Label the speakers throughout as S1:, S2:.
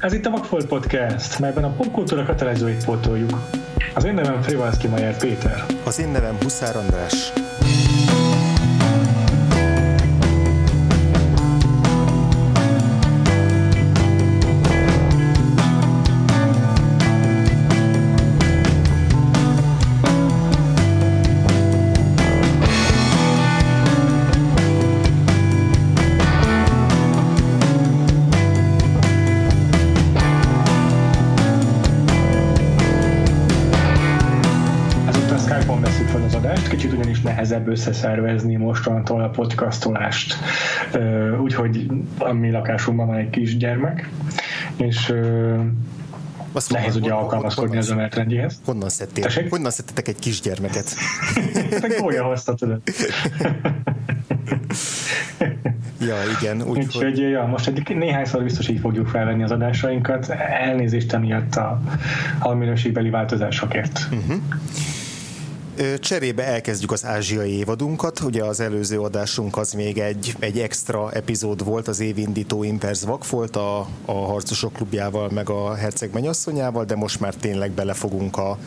S1: Ez itt a Vagfolt Podcast, melyben a popkultúra kötelezőit pótoljuk. Az én nevem Frivalszki Majer Péter.
S2: Az én nevem Huszár András.
S1: Összeszervezni mostantól a podcastolást. Úgyhogy a mi lakásunkban van egy kisgyermek, és
S2: Azt
S1: nehéz
S2: honnan-
S1: ugye alkalmazkodni
S2: honnan-
S1: az ömetrendjéhez.
S2: Honnan szedtél?
S1: Tessék?
S2: Honnan szedtetek egy kisgyermeket?
S1: Gólya hozta, tudod.
S2: Ja, igen, úgyhogy
S1: Úgyhogy ja, most egy néhányszor biztos így fogjuk felvenni az adásainkat. Elnézést emiatt a hangminőségbeli változásokért.
S2: Ö, cserébe elkezdjük az ázsiai évadunkat. Ugye az előző adásunk az még egy, egy extra epizód volt, az évindító Inverse Vakfolt a, a Harcosok klubjával, meg a Herceg mennyasszonyával, de most már tényleg belefogunk a,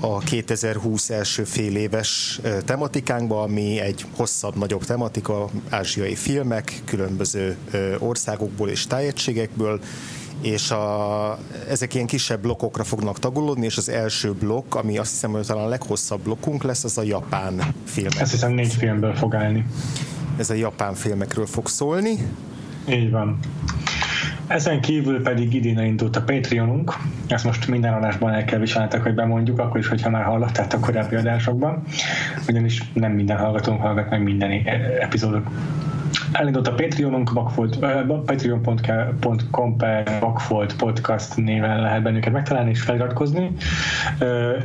S2: a 2020 első fél éves tematikánkba, ami egy hosszabb, nagyobb tematika, ázsiai filmek, különböző országokból és tájegységekből, és a, ezek ilyen kisebb blokkokra fognak tagolódni, és az első blokk, ami azt hiszem, hogy talán a leghosszabb blokkunk lesz, az a japán filmek.
S1: Ezt hiszem négy filmből fog állni.
S2: Ez a japán filmekről fog szólni.
S1: Így van. Ezen kívül pedig idén elindult a Patreonunk, ezt most minden adásban el kell viselnetek, hogy bemondjuk, akkor is, hogyha már hallottátok korábbi adásokban, ugyanis nem minden hallgatónk hallgat meg minden e- epizódot. Elindult a Patreonunk, Vakfolt, patreon.com per Vakfolt podcast néven lehet bennünket megtalálni és feliratkozni. Ö,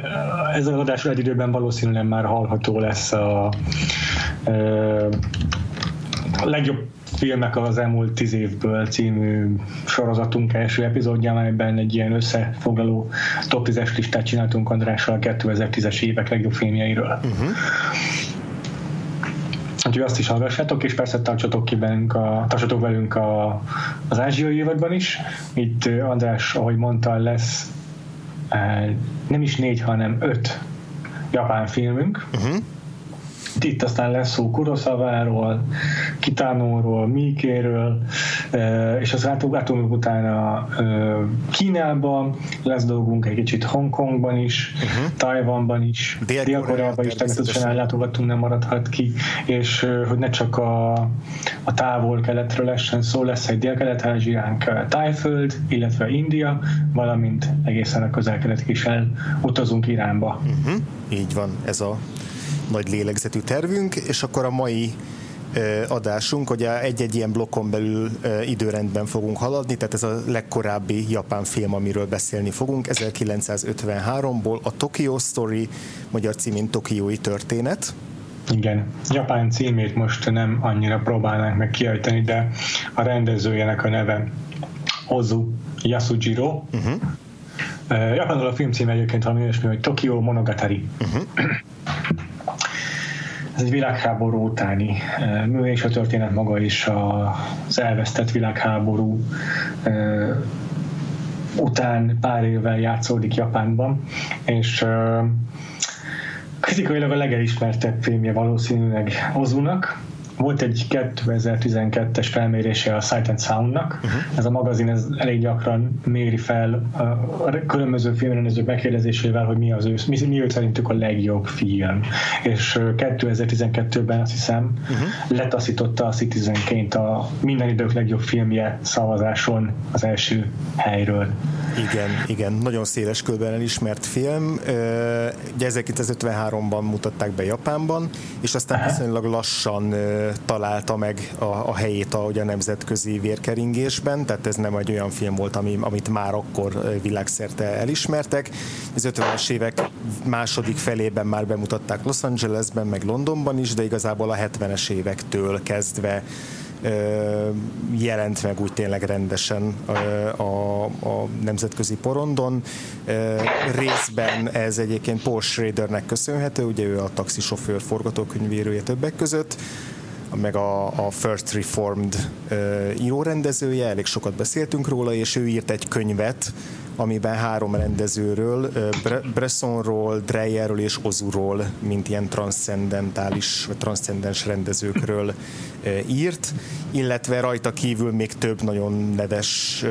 S1: Ezzel az adással egy időben valószínűleg már hallható lesz a, a legjobb filmek az elmúlt tíz évből című sorozatunk első epizódja, amelyben egy ilyen összefoglaló top 10-es listát csináltunk Andrással a 2010-es évek legjobb filmjeiről. Uh-huh. Úgyhogy azt is hallgassátok, és persze tartsatok, ki velünk a, tartsatok velünk a, az ázsiai évadban is. Itt András, ahogy mondta, lesz nem is négy, hanem öt japán filmünk.
S2: Uh-huh.
S1: Itt aztán lesz szó Kurosaváról, Kitánóról, Mikéről, és az látunk utána Kínába, lesz dolgunk egy kicsit Hongkongban is, uh-huh. Tajvanban is, Dél-Koreában is természetesen ellátogatunk, nem maradhat ki, és hogy ne csak a, a távol-keletről lessen szó, lesz egy dél-kelet-ázsiánk, Tájföld, illetve India, valamint egészen a közel-keletig is elutazunk Iránba.
S2: Uh-huh. Így van, ez a nagy lélegzetű tervünk, és akkor a mai adásunk, ugye egy-egy ilyen blokkon belül időrendben fogunk haladni, tehát ez a legkorábbi japán film, amiről beszélni fogunk, 1953-ból a Tokyo Story, magyar címén Tokiói történet.
S1: Igen, Japán címét most nem annyira próbálnánk meg kiejteni, de a rendezőjének a neve Ozu Yasujiro. Uh-huh. Japánul a film címe egyébként valami olyasmi, hogy Tokyo Monogatari. Uh-huh. Ez egy világháború utáni eh, mű, és a történet maga is az elvesztett világháború eh, után pár évvel játszódik Japánban, és eh, kritikailag a legelismertebb filmje valószínűleg Ozunak. Volt egy 2012-es felmérése a Sight and Soundnak. Uh-huh. Ez a magazin ez elég gyakran méri fel a különböző filmrendezők megkérdezésével, hogy mi az ő, mi, mi őt szerintük a legjobb film. És ö, 2012-ben azt hiszem uh-huh. letaszította a Citizenként a minden idők legjobb filmje szavazáson az első helyről.
S2: Igen, igen, nagyon széles körben elismert film. Ugye 1953-ban mutatták be Japánban, és aztán viszonylag lassan találta meg a, a helyét a, a nemzetközi vérkeringésben, tehát ez nem egy olyan film volt, ami, amit már akkor világszerte elismertek. Az 50-es évek második felében már bemutatták Los Angelesben, meg Londonban is, de igazából a 70-es évektől kezdve jelent meg úgy tényleg rendesen a, a nemzetközi porondon. Részben ez egyébként Paul Schradernek köszönhető, ugye ő a taxisofőr forgatókönyvírója többek között. Meg a, a First Reformed uh, írórendezője, elég sokat beszéltünk róla, és ő írt egy könyvet, amiben három rendezőről, Bressonról, Dreyerről és Ozuról, mint ilyen transzcendentális, vagy transzcendens rendezőkről írt, illetve rajta kívül még több nagyon neves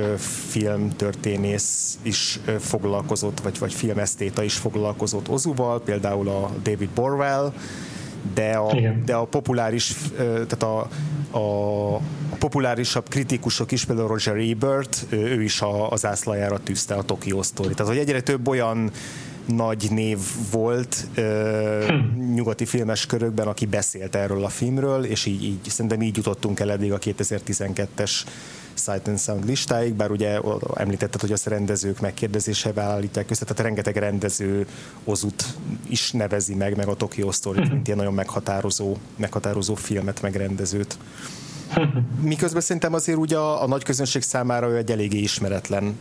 S2: filmtörténész is foglalkozott, vagy, vagy filmesztéta is foglalkozott Ozuval, például a David Borwell, de a, de a populáris, tehát a, a, populárisabb kritikusok is, például Roger Ebert, ő is a, az ászlajára tűzte a Tokyo Story. Tehát, hogy egyre több olyan nagy név volt ö, hm. nyugati filmes körökben, aki beszélt erről a filmről, és így, így szerintem így jutottunk el eddig a 2012-es Sight and Sound listáig, bár ugye említetted, hogy azt rendezők megkérdezésével állítják össze, tehát rengeteg rendező Ozut is nevezi meg, meg a Tokyo Story, mint ilyen nagyon meghatározó, meghatározó filmet, meg rendezőt. Miközben szerintem azért ugye a, a nagy közönség számára ő egy eléggé ismeretlen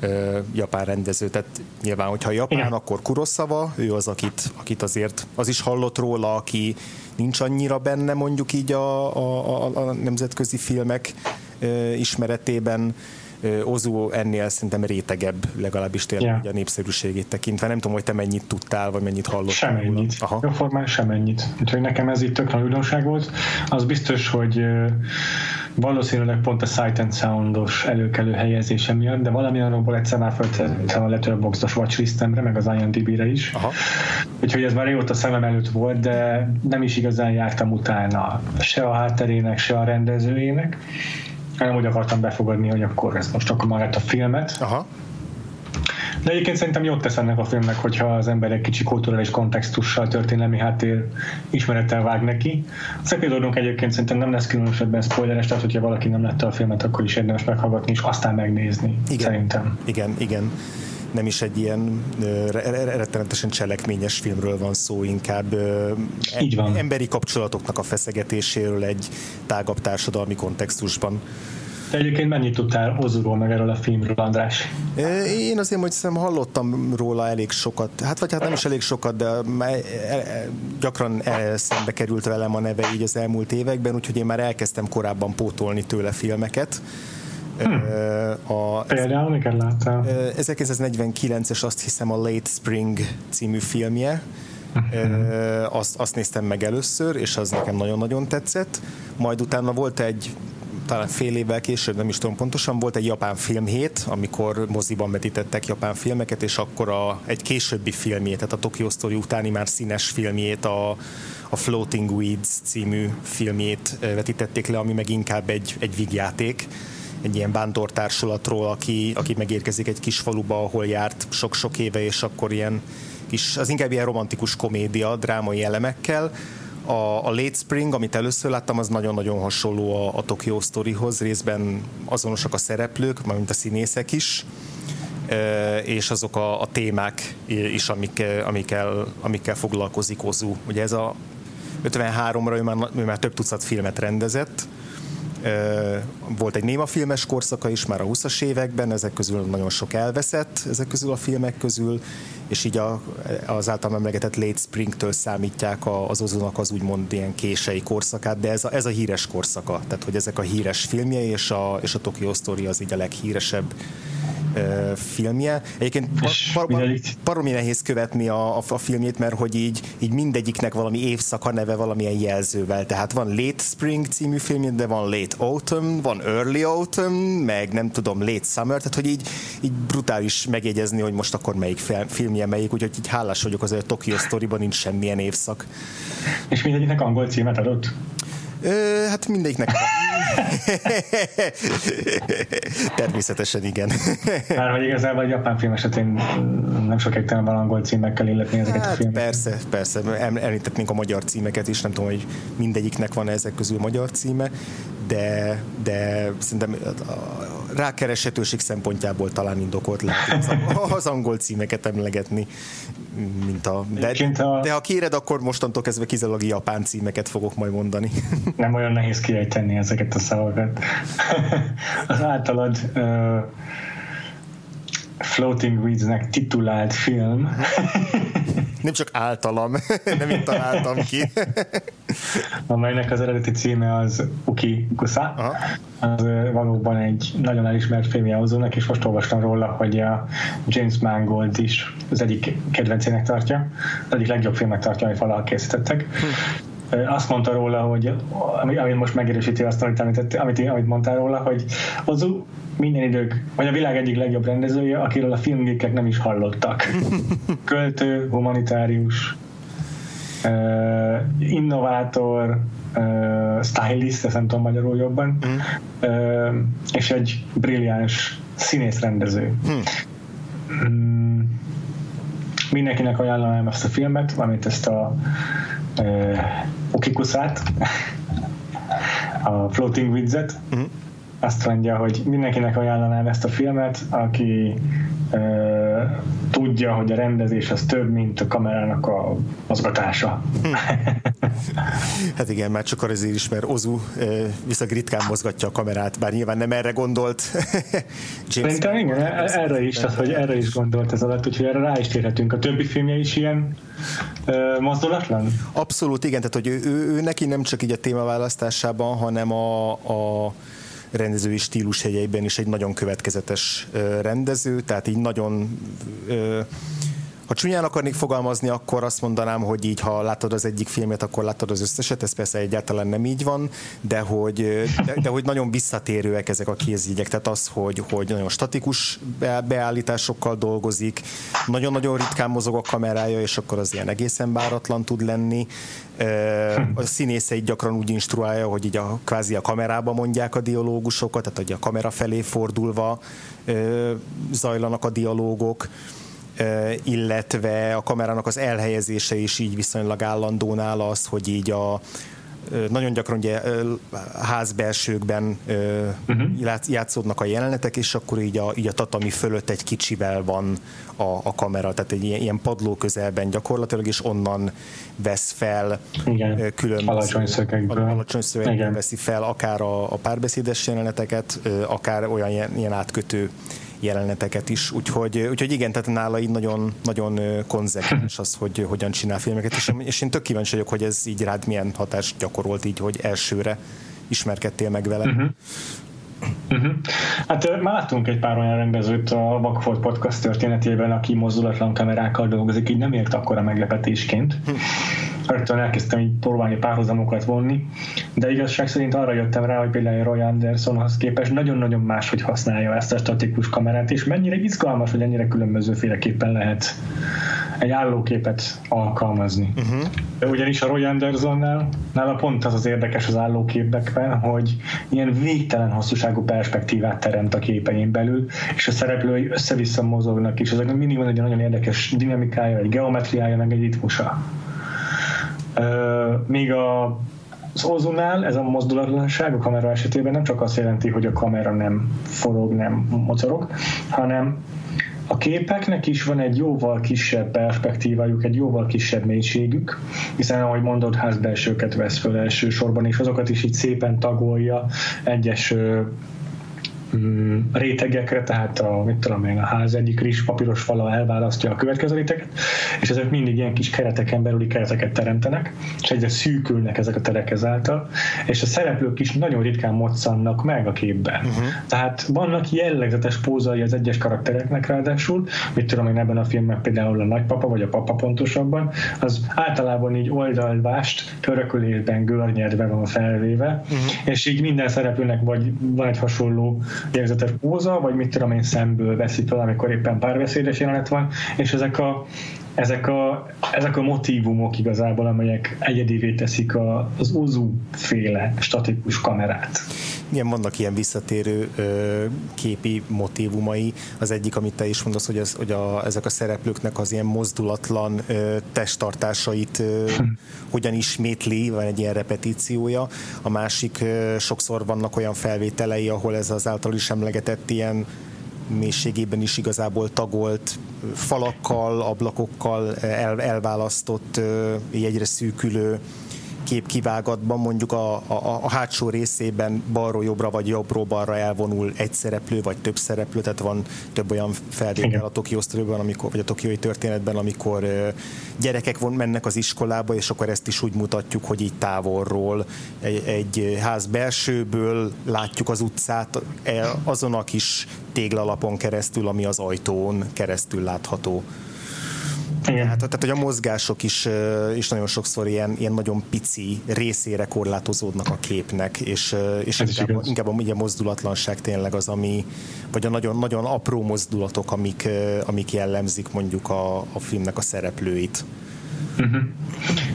S2: ö, japán rendező. Tehát nyilván, hogyha japán, Igen. akkor Kurosawa, ő az, akit, akit azért az is hallott róla, aki nincs annyira benne mondjuk így a, a, a, a nemzetközi filmek ismeretében Ozu ennél szerintem rétegebb, legalábbis tényleg yeah. a népszerűségét tekintve. Nem tudom, hogy te mennyit tudtál, vagy mennyit hallottál.
S1: Semennyit. Aha. formán semennyit. Úgyhogy nekem ez itt tök nagy újdonság volt. Az biztos, hogy valószínűleg pont a Sight and Soundos előkelő helyezése miatt, de valami arról egyszer már föltettem a Letterboxdos watchlistemre, meg az IMDb-re is. Aha. Úgyhogy ez már régóta szemem előtt volt, de nem is igazán jártam utána se a hátterének, se a rendezőjének nem úgy akartam befogadni, hogy akkor ez most akkor magát a filmet. Aha. De egyébként szerintem jót tesz ennek a filmnek, hogyha az ember egy kicsi kulturális kontextussal, történelmi háttér ismerettel vág neki. Az epizódunk egyébként szerintem nem lesz különösebben spoileres, tehát hogyha valaki nem lette a filmet, akkor is érdemes meghallgatni, és aztán megnézni. Igen. Szerintem.
S2: Igen, igen nem is egy ilyen rettenetesen cselekményes filmről van szó, inkább Így van. emberi kapcsolatoknak a feszegetéséről egy tágabb társadalmi kontextusban.
S1: Te egyébként mennyit tudtál Ozuról meg erről a filmről, András?
S2: Én azért, hogy hiszem, hallottam róla elég sokat, hát vagy hát nem is elég sokat, de e, e, gyakran szembe került velem a neve így az elmúlt években, úgyhogy én már elkezdtem korábban pótolni tőle filmeket.
S1: Hmm. A, Például miket láttál?
S2: 1949-es azt hiszem a Late Spring című filmje, Uh-huh. Azt, azt néztem meg először, és az nekem nagyon-nagyon tetszett. Majd utána volt egy talán fél évvel később, nem is tudom pontosan, volt egy japán filmhét, amikor moziban vetítettek japán filmeket, és akkor a, egy későbbi filmjét, tehát a Tokyo Story utáni már színes filmjét, a, a Floating Weeds című filmjét vetítették le, ami meg inkább egy, egy vígjáték egy ilyen vándortársulatról, aki, aki megérkezik egy kis faluba, ahol járt sok-sok éve, és akkor ilyen kis, az inkább ilyen romantikus komédia, drámai elemekkel. A, a Late Spring, amit először láttam, az nagyon-nagyon hasonló a, a Tokyo Storyhoz, részben azonosak a szereplők, mint a színészek is, és azok a, a témák is, amik, amikkel, amikkel foglalkozik Ozu. Ugye ez a 53-ra ő már, ő már több tucat filmet rendezett, volt egy néma filmes korszaka is már a 20-as években, ezek közül nagyon sok elveszett, ezek közül a filmek közül, és így a, az általam emlegetett Late Spring-től számítják az ozonak az úgymond ilyen kései korszakát, de ez a, ez a híres korszaka, tehát hogy ezek a híres filmjei, és a, és a Tokyo Story az így a leghíresebb filmje. Egyébként par, par, baromi nehéz követni a, a, a filmjét, mert hogy így, így mindegyiknek valami évszaka neve valamilyen jelzővel. Tehát van Late Spring című filmje, de van Late Autumn, van Early Autumn, meg nem tudom, Late Summer, tehát hogy így, így brutális megjegyezni, hogy most akkor melyik filmje melyik, úgyhogy így hálás vagyok azért a Tokyo Story-ban nincs semmilyen évszak.
S1: És mindegyiknek angol címet adott?
S2: Ö, hát mindegyiknek. Természetesen igen.
S1: Már hogy igazából a japán film esetén nem sok értelme van angol címekkel illetni ezeket hát, a filmeket.
S2: Persze, persze. Említettnénk a magyar címeket is, nem tudom, hogy mindegyiknek van ezek közül magyar címe, de, de szerintem a rákereshetőség szempontjából talán indokolt lehet az angol címeket emlegetni, mint a... De, a... de ha kéred, akkor mostantól kezdve kizárólag japán címeket fogok majd mondani.
S1: Nem olyan nehéz kiejteni ezeket a szavakat. az általad uh, Floating Weeds-nek titulált film.
S2: Nem csak általam, nem én találtam ki.
S1: Amelynek az eredeti címe az Uki Kusa. Aha. Az valóban egy nagyon elismert filmje Ozónak, és most olvastam róla, hogy a James Mangold is az egyik kedvencének tartja, az egyik legjobb filmek tartja, amit valaha készítettek. Hm azt mondta róla, hogy ami, ami most megerősíti azt, amit, amit, amit, amit mondtál róla, hogy az minden idők, vagy a világ egyik legjobb rendezője, akiről a filmgékek nem is hallottak. Költő, humanitárius, innovátor, uh, stylist, ezt nem tudom magyarul jobban, mm. uh, és egy brilliáns színész-rendező. Mm. Um, mindenkinek ajánlanám ezt a filmet, valamint ezt a uh, Okikuszát, a Floating Widzet, mm azt mondja, hogy mindenkinek ajánlanám ezt a filmet, aki tudja, hogy a rendezés az több, mint a kamerának a mozgatása.
S2: hát igen, már csak azért is, mert Ozu viszont ritkán mozgatja a kamerát, bár nyilván nem erre gondolt.
S1: Szerintem igen, e- erre is, tehát, hogy erre is gondolt ez alatt, úgyhogy erre rá is térhetünk. A többi filmje is ilyen uh, mozdulatlan?
S2: Abszolút, igen, tehát hogy ő, ő, ő neki nem csak így a témaválasztásában, hanem a, a rendezői stílus hegyeiben is egy nagyon következetes rendező, tehát így nagyon ha csúnyán akarnék fogalmazni, akkor azt mondanám, hogy így, ha látod az egyik filmet, akkor látod az összeset, ez persze egyáltalán nem így van, de hogy, de, de hogy nagyon visszatérőek ezek a kézjegyek, tehát az, hogy, hogy nagyon statikus beállításokkal dolgozik, nagyon-nagyon ritkán mozog a kamerája, és akkor az ilyen egészen báratlan tud lenni. A színészeit gyakran úgy instruálja, hogy így a, kvázi a kamerába mondják a dialógusokat, tehát hogy a kamera felé fordulva zajlanak a dialógok illetve a kamerának az elhelyezése is így viszonylag állandó nála az, hogy így a nagyon gyakran ugye házbelsőkben uh-huh. játszódnak a jelenetek, és akkor így a, így a tatami fölött egy kicsivel van a, a kamera, tehát egy ilyen, ilyen padló közelben gyakorlatilag, és onnan vesz fel
S1: Igen. különböző alacsony szögekből.
S2: Alacsony szögekből veszi fel akár a, a párbeszédes jeleneteket, akár olyan ilyen, ilyen átkötő jeleneteket is, úgyhogy, úgyhogy igen, tehát nála így nagyon, nagyon konzekvens az, hogy hogyan csinál filmeket, és, és én tök kíváncsi vagyok, hogy ez így rád milyen hatást gyakorolt így, hogy elsőre ismerkedtél meg vele. Uh-huh.
S1: Uh-huh. Hát már láttunk egy pár olyan rendezőt a Vakfolt Podcast történetében, aki mozdulatlan kamerákkal dolgozik, így nem ért akkora meglepetésként. Rögtön elkezdtem így próbálni párhuzamokat vonni, de igazság szerint arra jöttem rá, hogy például Roy Andersonhoz képest nagyon-nagyon máshogy használja ezt a statikus kamerát, és mennyire izgalmas, hogy ennyire különbözőféleképpen lehet egy állóképet alkalmazni. Uh-huh. Ugyanis a Roy Andersonnál nála pont az az érdekes az állóképekben, hogy ilyen végtelen hosszúságú perspektívát teremt a képein belül, és a szereplői össze-vissza mozognak, és ezek mindig van egy nagyon érdekes dinamikája, egy geometriája, meg egy ritmusa. Míg a az Ozunál ez a mozdulatlanság a kamera esetében nem csak azt jelenti, hogy a kamera nem forog, nem mocorog, hanem a képeknek is van egy jóval kisebb perspektívájuk, egy jóval kisebb mélységük, hiszen ahogy mondod, házbelsőket vesz föl elsősorban, és azokat is így szépen tagolja egyes rétegekre, tehát a, mit tudom én, a ház egyik rizs papíros fala elválasztja a következő réteget, és ezek mindig ilyen kis kereteken belüli kereteket teremtenek, és egyre szűkülnek ezek a terek ezáltal, és a szereplők is nagyon ritkán moccannak meg a képben. Uh-huh. Tehát vannak jellegzetes pózai az egyes karaktereknek ráadásul, mit tudom én ebben a filmben például a nagypapa, vagy a papa pontosabban, az általában így oldalvást törökülésben görnyedve van felvéve, uh-huh. és így minden szereplőnek vagy van egy hasonló jegyzetes póza, vagy mit tudom én szemből veszi fel, amikor éppen párbeszédes jelenet van, és ezek a, ezek a, ezek a motivumok igazából, amelyek egyedivé teszik a, az Ozu féle statikus kamerát.
S2: Igen, vannak ilyen visszatérő ö, képi motivumai. Az egyik, amit te is mondasz, hogy, az, hogy a, ezek a szereplőknek az ilyen mozdulatlan ö, testtartásait ö, hm. hogyan ismétli, van egy ilyen repetíciója. A másik, ö, sokszor vannak olyan felvételei, ahol ez az által is emlegetett ilyen mélységében is igazából tagolt falakkal, ablakokkal el, elválasztott, egyre szűkülő kép kivágatban mondjuk a, a, a hátsó részében balról jobbra vagy jobbról balra elvonul egy szereplő vagy több szereplő, tehát van több olyan felvétel a Tokió amikor, vagy a tokiói történetben, amikor gyerekek von, mennek az iskolába, és akkor ezt is úgy mutatjuk, hogy így távolról egy, egy ház belsőből látjuk az utcát e, azon a kis téglalapon keresztül, ami az ajtón keresztül látható. Igen. Hát, tehát, hogy a mozgások is, is nagyon sokszor ilyen, ilyen nagyon pici részére korlátozódnak a képnek, és, és inkább, inkább a, a mozdulatlanság tényleg az, ami, vagy a nagyon, nagyon apró mozdulatok, amik, amik jellemzik mondjuk a, a filmnek a szereplőit.
S1: Uh-huh.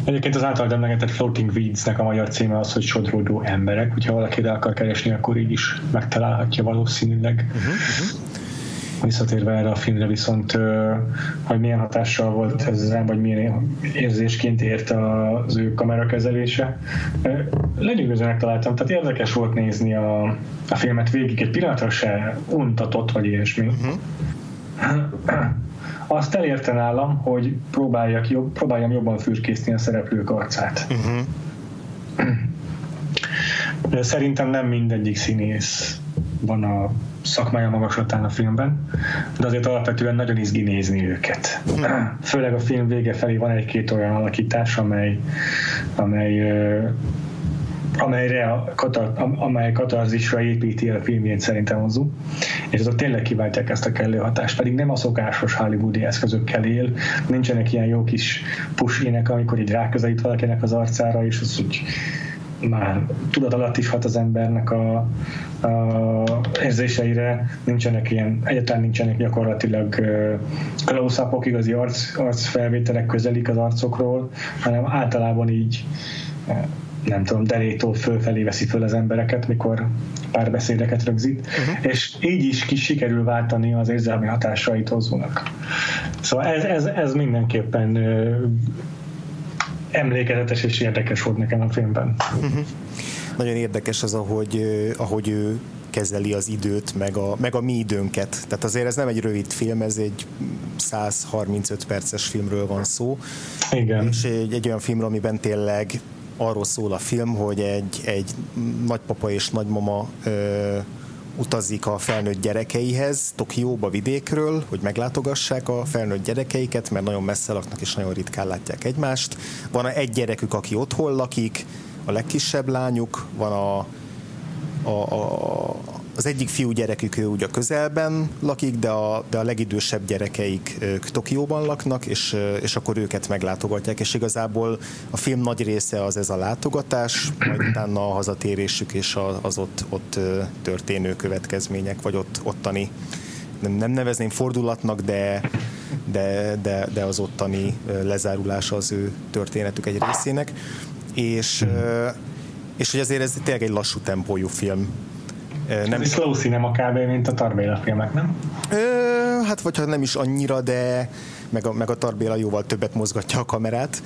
S1: Egyébként az által emlegetett Floating Weeds-nek a magyar címe az, hogy sodródó emberek, hogyha valaki el akar keresni, akkor így is megtalálhatja valószínűleg. Uh-huh. Uh-huh. Visszatérve erre a filmre viszont, hogy milyen hatással volt ez rám, vagy milyen érzésként ért az ő kamerakezelése. Lenyűgözőnek találtam, tehát érdekes volt nézni a, a filmet végig, egy pillanatra se untatott, vagy ilyesmi. Uh-huh. Azt elérte nálam, hogy próbáljak jobb, próbáljam jobban fürkészni a szereplők arcát. Uh-huh. Szerintem nem mindegyik színész van a szakmája magaslatán a filmben, de azért alapvetően nagyon izgi nézni őket. Főleg a film vége felé van egy-két olyan alakítás, amely, amely amelyre a katar, amely katarzisra építi a filmjét szerintem hozzú, és azok tényleg kiváltják ezt a kellő hatást, pedig nem a szokásos hollywoodi eszközökkel él, nincsenek ilyen jó kis pusinek, amikor így ráközelít valakinek az arcára, és az úgy már tudat alatt is hat az embernek a, a érzéseire, nincsenek ilyen, egyáltalán nincsenek gyakorlatilag close igazi arc, arcfelvételek közelik az arcokról, hanem általában így nem tudom, derétól fölfelé veszi föl az embereket, mikor párbeszédeket rögzít, uh-huh. és így is ki sikerül váltani az érzelmi hatásait hozónak. Szóval ez, ez, ez mindenképpen emlékezetes és érdekes volt nekem a filmben. Uh-huh.
S2: Nagyon érdekes az, ahogy, ahogy ő kezeli az időt, meg a, meg a mi időnket. Tehát azért ez nem egy rövid film, ez egy 135 perces filmről van szó.
S1: Igen.
S2: És egy, egy olyan filmről, amiben tényleg arról szól a film, hogy egy, egy nagypapa és nagymama ö, utazik a felnőtt gyerekeihez Tokióba vidékről, hogy meglátogassák a felnőtt gyerekeiket, mert nagyon messze laknak és nagyon ritkán látják egymást. Van egy gyerekük, aki otthon lakik, a legkisebb lányuk, van a, a, a, az egyik fiú gyerekük ő ugye közelben lakik, de a, de a legidősebb gyerekeik ők Tokióban laknak, és, és akkor őket meglátogatják, és igazából a film nagy része az ez a látogatás, majd utána a hazatérésük és az ott, ott történő következmények, vagy ott, ottani nem, nem nevezném fordulatnak, de, de, de, de az ottani lezárulása az ő történetük egy részének. És, és hogy azért ez tényleg egy lassú tempójú film
S1: nem is slow cinema kb. mint a Tarbéla filmek, nem?
S2: Ö, hát vagy ha nem is annyira, de meg a, meg a Tarbéla jóval többet mozgatja a kamerát,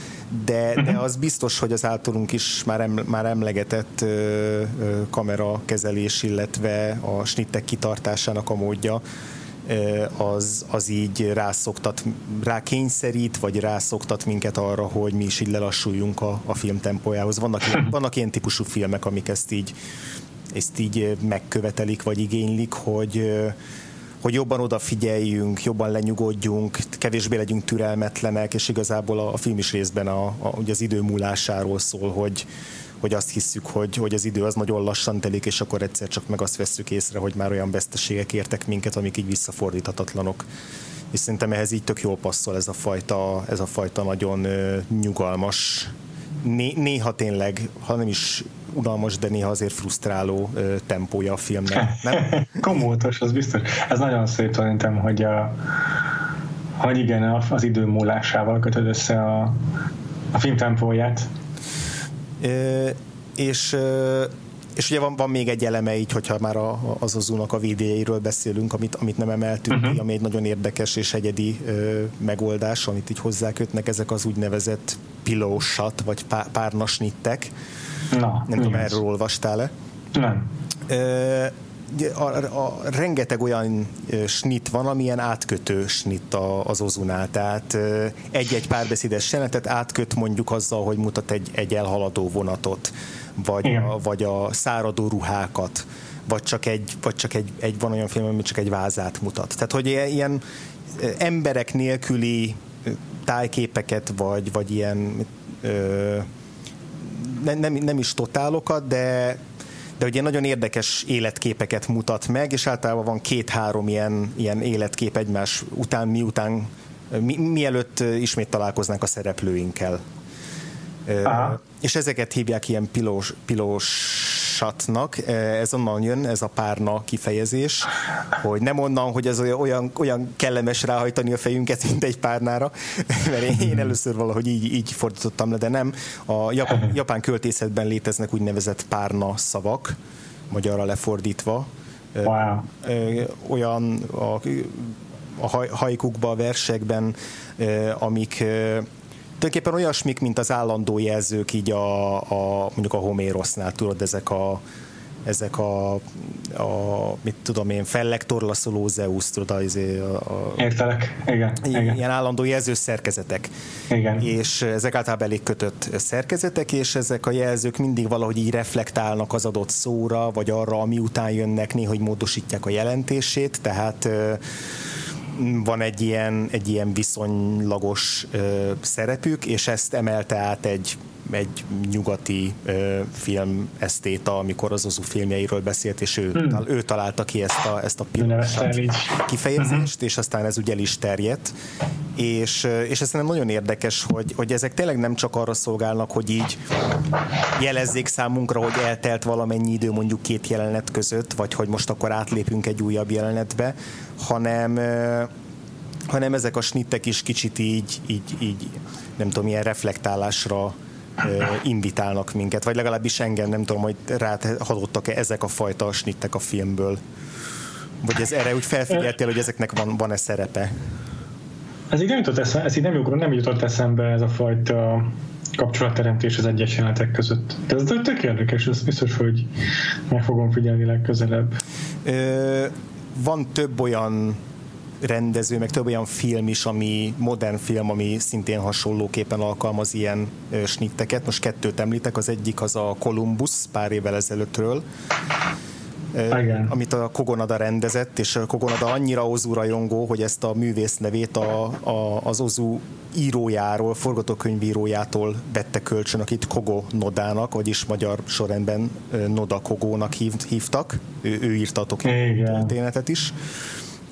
S2: de, de mhm. az biztos, hogy az általunk is már, em, már emlegetett ö, ö, kamerakezelés, illetve a snittek kitartásának a módja, az, az így rászoktat, rákényszerít, vagy rászoktat minket arra, hogy mi is így lelassuljunk a, a film tempójához. Vannak, vannak ilyen típusú filmek, amik ezt így ezt így megkövetelik, vagy igénylik, hogy hogy jobban odafigyeljünk, jobban lenyugodjunk, kevésbé legyünk türelmetlenek, és igazából a, a film is részben a, a, ugye az idő múlásáról szól, hogy, hogy azt hisszük, hogy, hogy az idő az nagyon lassan telik, és akkor egyszer csak meg azt vesszük észre, hogy már olyan veszteségek értek minket, amik így visszafordíthatatlanok. És szerintem ehhez így tök jól passzol ez a fajta, ez a fajta nagyon nyugalmas né, néha tényleg, ha nem is unalmas, de néha azért frusztráló ö, tempója a filmnek. Nem?
S1: Komótos, az biztos. Ez nagyon szép szerintem, hogy a, hogy igen, az idő múlásával kötöd össze a, a film tempóját.
S2: Ö, és és ugye van, van még egy eleme így, hogyha már a, az azónak a védjeiről beszélünk, amit, amit nem emeltünk uh-huh. ki, ami egy nagyon érdekes és egyedi ö, megoldás, amit így hozzákötnek, ezek az úgynevezett pillow shot, vagy pá, párnasnittek. Na, nem tudom, erről olvastál-e?
S1: Nem.
S2: Ö, a, a, rengeteg olyan snit van, amilyen átkötő snit az Ozunál, tehát egy-egy párbeszédes jelenetet átköt mondjuk azzal, hogy mutat egy, egy elhaladó vonatot, vagy a, vagy a száradó ruhákat, vagy csak, egy, vagy csak egy, egy, van olyan film, ami csak egy vázát mutat. Tehát, hogy ilyen emberek nélküli tájképeket, vagy, vagy ilyen ö, nem, nem, nem is totálokat, de de ugye nagyon érdekes életképeket mutat meg, és általában van két-három ilyen, ilyen életkép egymás után, miután, mi, mielőtt ismét találkoznánk a szereplőinkkel. Aha. És ezeket hívják ilyen pilós, pilós satnak, ez onnan jön, ez a párna kifejezés, hogy nem onnan, hogy ez olyan, olyan kellemes ráhajtani a fejünket, mint egy párnára, mert én először valahogy így, így fordítottam le, de nem. A japán, japán költészetben léteznek úgynevezett párna szavak, magyarra lefordítva. Wow. Olyan a, a hajkukba, a versekben, amik tulajdonképpen olyasmik, mint az állandó jelzők így a, a mondjuk a Homérosznál, tudod, ezek a ezek a, a mit tudom én, fellektorlaszoló Zeus, tudod, az, a,
S1: a, Értelek, igen,
S2: igen. Ilyen állandó jelző szerkezetek.
S1: Igen.
S2: És ezek általában elég kötött szerkezetek, és ezek a jelzők mindig valahogy így reflektálnak az adott szóra, vagy arra, ami után jönnek, néha hogy módosítják a jelentését, tehát van egy ilyen, egy ilyen viszonylagos ö, szerepük, és ezt emelte át egy, egy nyugati ö, film esztéta, amikor az Ozu filmjeiről beszélt, és ő, hmm. ő találta ki ezt a, ezt a kifejezést, uh-huh. és aztán ez ugye el is terjedt. És, és ez nem nagyon érdekes, hogy, hogy ezek tényleg nem csak arra szolgálnak, hogy így jelezzék számunkra, hogy eltelt valamennyi idő mondjuk két jelenet között, vagy hogy most akkor átlépünk egy újabb jelenetbe, hanem hanem ezek a snittek is kicsit így, így, így nem tudom, ilyen reflektálásra invitálnak minket, vagy legalábbis engem, nem tudom, hogy rátadottak-e ezek a fajta snittek a filmből. Vagy ez erre úgy felfigyeltél, hogy ezeknek van, van-e szerepe?
S1: Ez így nem jutott, eszembe, ez így nem, nem jutott eszembe ez a fajta kapcsolatteremtés az egyes jelenetek között. De ez tök érdekes, ez biztos, hogy meg fogom figyelni legközelebb.
S2: Ö, van több olyan rendező, meg több olyan film is, ami modern film, ami szintén hasonlóképpen alkalmaz ilyen snitteket. Most kettőt említek, az egyik az a Columbus pár évvel ezelőttről, igen. amit a Kogonada rendezett, és a Kogonada annyira Ozu rajongó, hogy ezt a művész nevét a, a, az Ozu írójáról, forgatókönyvírójától vette kölcsön, akit Kogo Nodának, vagyis magyar sorrendben Noda Kogónak hív, hívtak. Ő, ő írta a történetet is.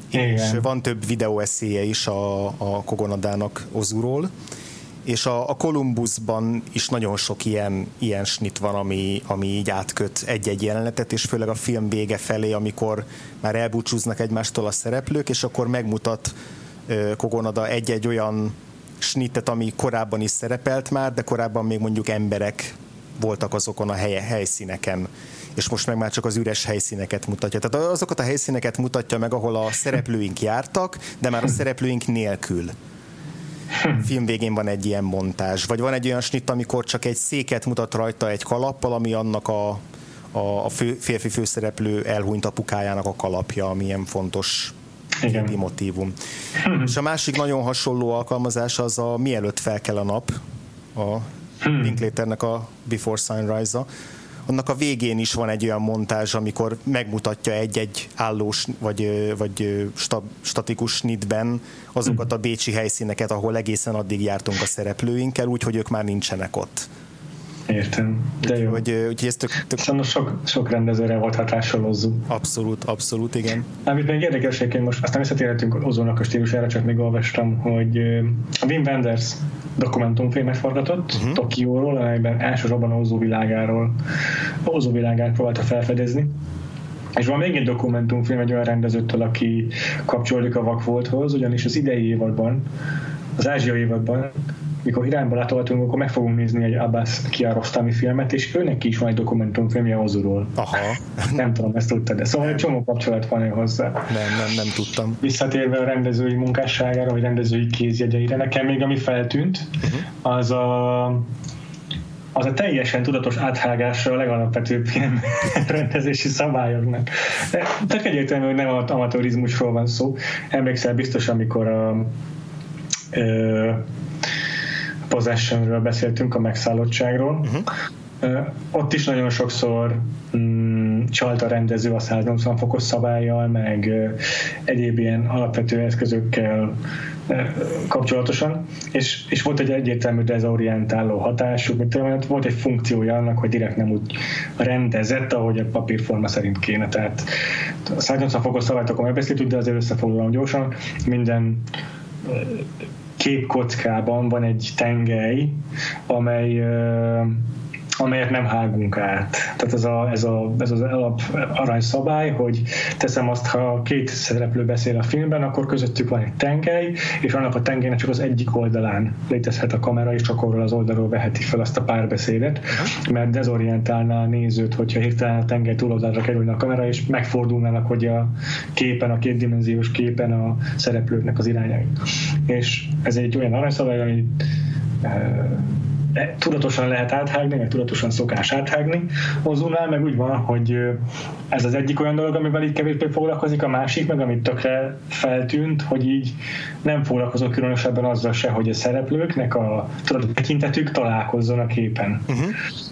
S2: Igen. És van több videóeszéje is a, a Kogonadának Ozuról és a, a Columbusban is nagyon sok ilyen, ilyen snit van, ami, ami így átköt egy-egy jelenetet, és főleg a film vége felé, amikor már elbúcsúznak egymástól a szereplők, és akkor megmutat Kogonada egy-egy olyan snittet, ami korábban is szerepelt már, de korábban még mondjuk emberek voltak azokon a hely, helyszíneken és most meg már csak az üres helyszíneket mutatja. Tehát azokat a helyszíneket mutatja meg, ahol a szereplőink jártak, de már a szereplőink nélkül. Film végén van egy ilyen montázs, vagy van egy olyan snit, amikor csak egy széket mutat rajta egy kalappal, ami annak a, a, a fő, férfi főszereplő elhunyt apukájának a kalapja, ami ilyen fontos Igen. motívum. És a másik nagyon hasonló alkalmazás az a Mielőtt fel kell a nap, a Linklaternek a Before Sunrise-a, annak a végén is van egy olyan montázs, amikor megmutatja egy-egy állós vagy, vagy statikus snitben azokat a bécsi helyszíneket, ahol egészen addig jártunk a szereplőinkkel, úgyhogy ők már nincsenek ott.
S1: Értem, de jó.
S2: Úgy, úgy ez tök, tök...
S1: Szóval sok, sok rendezőre volt hatással Ozu.
S2: Abszolút, abszolút, igen.
S1: Amit még érdekes, hogy most aztán visszatérhetünk Ozónak a stílusára, csak még olvastam, hogy a Wim Wenders dokumentumfilmet forgatott uh-huh. Tokióról, amelyben elsősorban Ozó világáról, Ozó világát próbálta felfedezni. És van még egy dokumentumfilm egy olyan rendezőtől, aki kapcsolódik a vakvolthoz, ugyanis az idei évadban, az ázsiai évadban mikor Iránba látogatunk, akkor meg fogunk nézni egy Abbas Kiarostami filmet, és őnek is van egy dokumentumfilmje Ozuról.
S2: Aha.
S1: Nem tudom, ezt tudtad, de szóval egy csomó kapcsolat van hozzá. Nem,
S2: nem, nem tudtam.
S1: Visszatérve a rendezői munkásságára, vagy rendezői kézjegyeire, nekem még ami feltűnt, uh-huh. az a az a teljesen tudatos áthágása a legalapvetőbb ilyen rendezési szabályoknak. Tök egyértelmű, hogy nem amatőrizmusról van szó. Emlékszel biztos, amikor a ö, possessionről beszéltünk, a megszállottságról. Uh-huh. Ott is nagyon sokszor mm, csalt a rendező a 180 fokos szabályjal, meg egyéb ilyen alapvető eszközökkel kapcsolatosan, és, és volt egy egyértelmű dezorientáló hatásuk, mint tudom, volt egy funkciója annak, hogy direkt nem úgy rendezett, ahogy a papírforma szerint kéne. Tehát a 180 fokos szabályt akkor megbeszéltük, de azért összefoglalom gyorsan. Minden képkockában van egy tengely, amely amelyet nem hágunk át. Tehát ez, a, ez, a, ez az alap aranyszabály, hogy teszem azt, ha két szereplő beszél a filmben, akkor közöttük van egy tengely, és annak a tengelynek csak az egyik oldalán létezhet a kamera, és csak arról az oldalról veheti fel azt a párbeszédet, mert dezorientálná a nézőt, hogyha hirtelen a tengely túloldalra kerülne a kamera, és megfordulnának, hogy a képen, a kétdimenziós képen a szereplőknek az irányai. És ez egy olyan aranyszabály, ami tudatosan lehet áthágni, meg tudatosan szokás áthágni. Ozunál meg úgy van, hogy ez az egyik olyan dolog, amivel így kevésbé foglalkozik, a másik meg, amit tökre feltűnt, hogy így nem foglalkozok különösebben azzal se, hogy a szereplőknek a tudod, tekintetük találkozzon a képen. Uh-huh.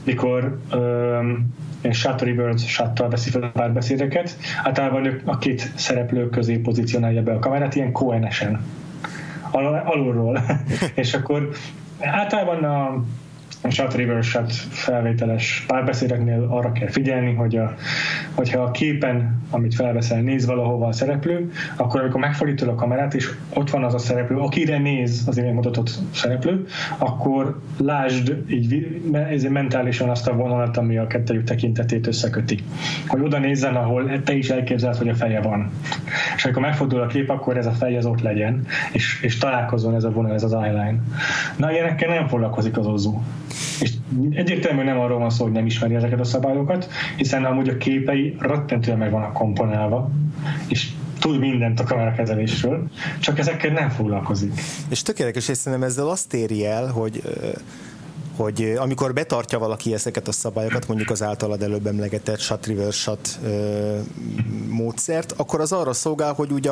S1: Mikor um, shot reverse shottal veszi fel a párbeszédeket, általában a két szereplő közé pozícionálja be a kamerát, ilyen Cohen-esen alulról. és akkor Általában a a shot river shot felvételes párbeszédeknél arra kell figyelni, hogy a, hogyha a képen, amit felveszel, néz valahova a szereplő, akkor amikor megfordítod a kamerát, és ott van az a szereplő, akire néz az én mutatott szereplő, akkor lásd így ez mentálisan azt a vonalat, ami a kettőjük tekintetét összeköti. Hogy oda nézzen, ahol te is elképzeled, hogy a feje van. És amikor megfordul a kép, akkor ez a fej ott legyen, és, és találkozzon ez a vonal, ez az eyeline. Na, ilyenekkel nem foglalkozik az Ozu. És egyértelműen nem arról van szó, hogy nem ismeri ezeket a szabályokat, hiszen amúgy a képei rettentően meg vannak komponálva, és tud mindent a kamerakezelésről, csak ezekkel nem foglalkozik.
S2: És tökéletes, és szerintem ezzel azt éri el, hogy hogy amikor betartja valaki ezeket a szabályokat, mondjuk az általad előbb emlegetett shot reverse shot módszert, akkor az arra szolgál, hogy ugye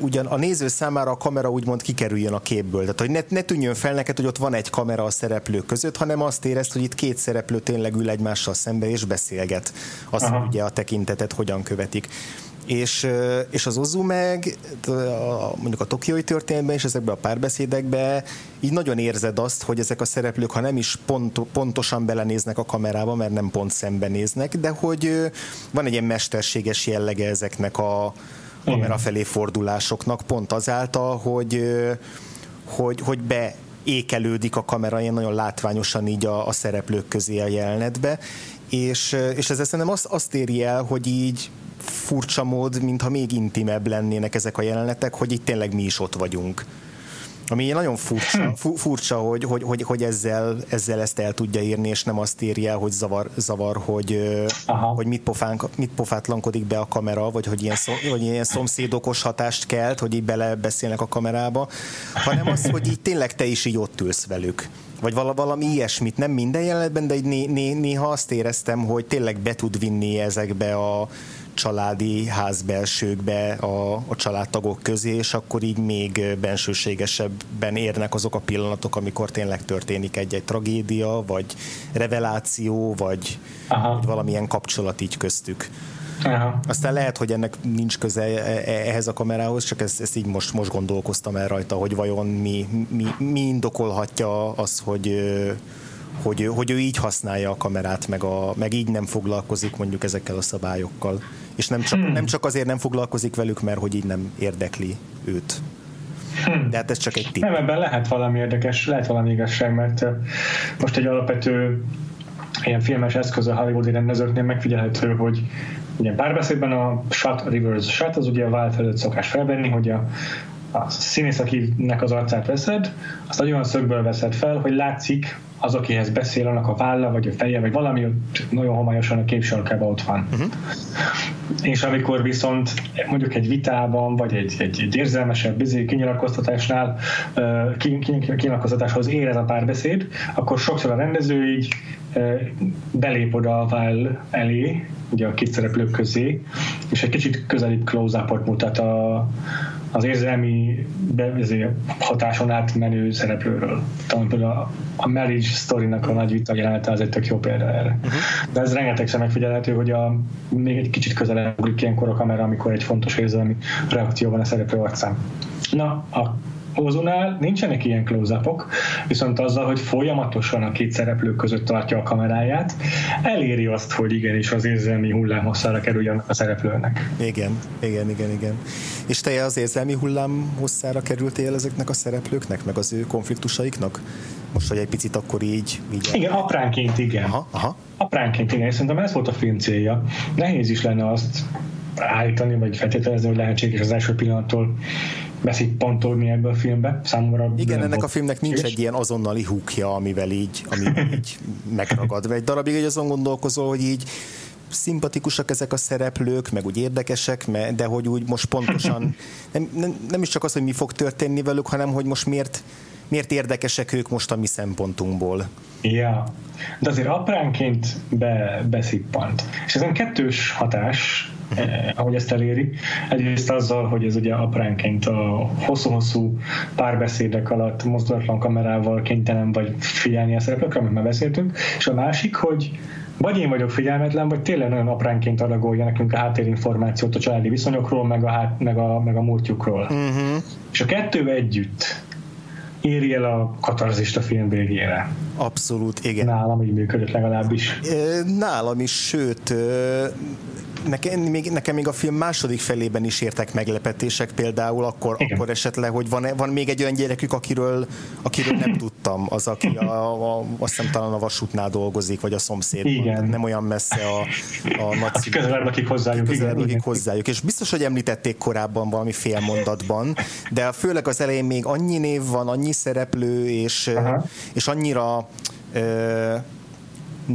S2: ugyan a néző számára a kamera úgymond kikerüljön a képből. Tehát, hogy ne, ne tűnjön fel neked, hogy ott van egy kamera a szereplők között, hanem azt érezd, hogy itt két szereplő tényleg ül egymással szembe és beszélget. Azt, Aha. ugye a tekintetet hogyan követik. És, és az Ozu meg, mondjuk a tokiói történetben és ezekben a párbeszédekben így nagyon érzed azt, hogy ezek a szereplők, ha nem is pont, pontosan belenéznek a kamerába, mert nem pont szembenéznek, de hogy van egy ilyen mesterséges jellege ezeknek a, kamera felé fordulásoknak pont azáltal, hogy, hogy, hogy be ékelődik a kamera ilyen nagyon látványosan így a, a szereplők közé a jelenetbe, és, és ez szerintem azt, azt éri el, hogy így furcsa mód, mintha még intimebb lennének ezek a jelenetek, hogy itt tényleg mi is ott vagyunk. Ami nagyon furcsa, hm. furcsa hogy, hogy, hogy, hogy ezzel, ezzel ezt el tudja írni, és nem azt írja, hogy zavar, zavar hogy, Aha. hogy mit, pofán, mit pofátlankodik be a kamera, vagy hogy ilyen, szom, vagy ilyen szomszédokos hatást kelt, hogy így belebeszélnek a kamerába, hanem az, hogy így tényleg te is így ott ülsz velük vagy valami ilyesmit, nem minden jelenetben, de né, né, néha azt éreztem, hogy tényleg be tud vinni ezekbe a családi házbelsőkbe a, a családtagok közé, és akkor így még bensőségesebben érnek azok a pillanatok, amikor tényleg történik egy-egy tragédia, vagy reveláció, vagy, vagy valamilyen kapcsolat így köztük. Aha. Aztán lehet, hogy ennek nincs köze e, e, ehhez a kamerához, csak ezt, ezt így most, most gondolkoztam el rajta, hogy vajon mi, mi, mi indokolhatja az, hogy hogy, hogy ő így használja a kamerát, meg, a, meg így nem foglalkozik mondjuk ezekkel a szabályokkal. És nem csak, hmm. nem csak azért nem foglalkozik velük, mert hogy így nem érdekli őt. Hmm. De hát ez csak egy
S1: tipp. Nem, ebben lehet valami érdekes, lehet valami igazság, mert most egy alapvető ilyen filmes eszköz a hollywoodi rendezőknél megfigyelhető, hogy ugye párbeszédben a shot reverse shot, az ugye a vált előtt szokás felvenni, hogy a, a színész, akinek az arcát veszed, azt egy olyan szögből veszed fel, hogy látszik az, akihez beszél, annak a válla, vagy a feje, vagy valami nagyon homályosan a képsarkában ott van. Uh-huh. és amikor viszont mondjuk egy vitában, vagy egy, egy, egy érzelmesebb bizony, kinyilatkoztatásnál, kinyilatkoztatáshoz ér ez a párbeszéd, akkor sokszor a rendező így belép oda a váll elé, ugye a két szereplők közé, és egy kicsit közelibb close-upot mutat a, az érzelmi hatáson átmenő szereplőről. Talán például a, a Marriage Story-nak a nagy vita jelenete az egy tök jó példa erre. Uh-huh. De ez rengeteg sem megfigyelhető, hogy a, még egy kicsit közelebb ilyenkor a kamera, amikor egy fontos érzelmi reakció van a szereplő arcán. Na, a Ozunál nincsenek ilyen close viszont azzal, hogy folyamatosan a két szereplő között tartja a kameráját, eléri azt, hogy igenis az érzelmi hullám hosszára kerüljön a szereplőnek.
S2: Igen, igen, igen, igen. És te az érzelmi hullám hosszára kerültél ezeknek a szereplőknek, meg az ő konfliktusaiknak? Most, hogy egy picit akkor így... így
S1: igen, apránként igen. Aha, aha. Apránként igen, és szerintem ez volt a film célja. Nehéz is lenne azt állítani, vagy feltételezni, hogy lehetséges az első pillanattól beszippantolni ebből a filmbe. Számomra
S2: Igen, ennek a filmnek nincs egy ilyen azonnali húkja, amivel így, amivel így megragad. Egy darabig egy azon gondolkozol, hogy így szimpatikusak ezek a szereplők, meg úgy érdekesek, de hogy úgy most pontosan nem, nem, nem is csak az, hogy mi fog történni velük, hanem hogy most miért, miért érdekesek ők most a mi szempontunkból.
S1: Ja, de azért apránként be, beszippant. És ez egy kettős hatás, eh, ahogy ezt eléri. Egyrészt azzal, hogy ez ugye apránként a hosszú-hosszú párbeszédek alatt mozdulatlan kamerával kénytelen vagy figyelni a szereplőkre, amit már beszéltünk, és a másik, hogy vagy én vagyok figyelmetlen, vagy tényleg nagyon apránként adagolja nekünk a háttérinformációt a családi viszonyokról, meg a, hát, meg a, meg a múltjukról. Uh-huh. És a kettő együtt éri el a katarzist a film végére.
S2: Abszolút, igen.
S1: Nálam így működött legalábbis.
S2: Nálam is, sőt, nekem még, nekem még a film második felében is értek meglepetések, például akkor, akkor esetleg, hogy van, van még egy olyan gyerekük, akiről, akiről nem tudtam, az, aki a, a, azt hiszem talán a vasútnál dolgozik, vagy a szomszéd. Igen. Nem olyan messze a, a nagy
S1: Aki közelebb lakik hozzájuk.
S2: Közelebb lakik hozzájuk. És biztos, hogy említették korábban valami fél mondatban, de főleg az elején még annyi név van, annyi szereplő, és, és annyira ö,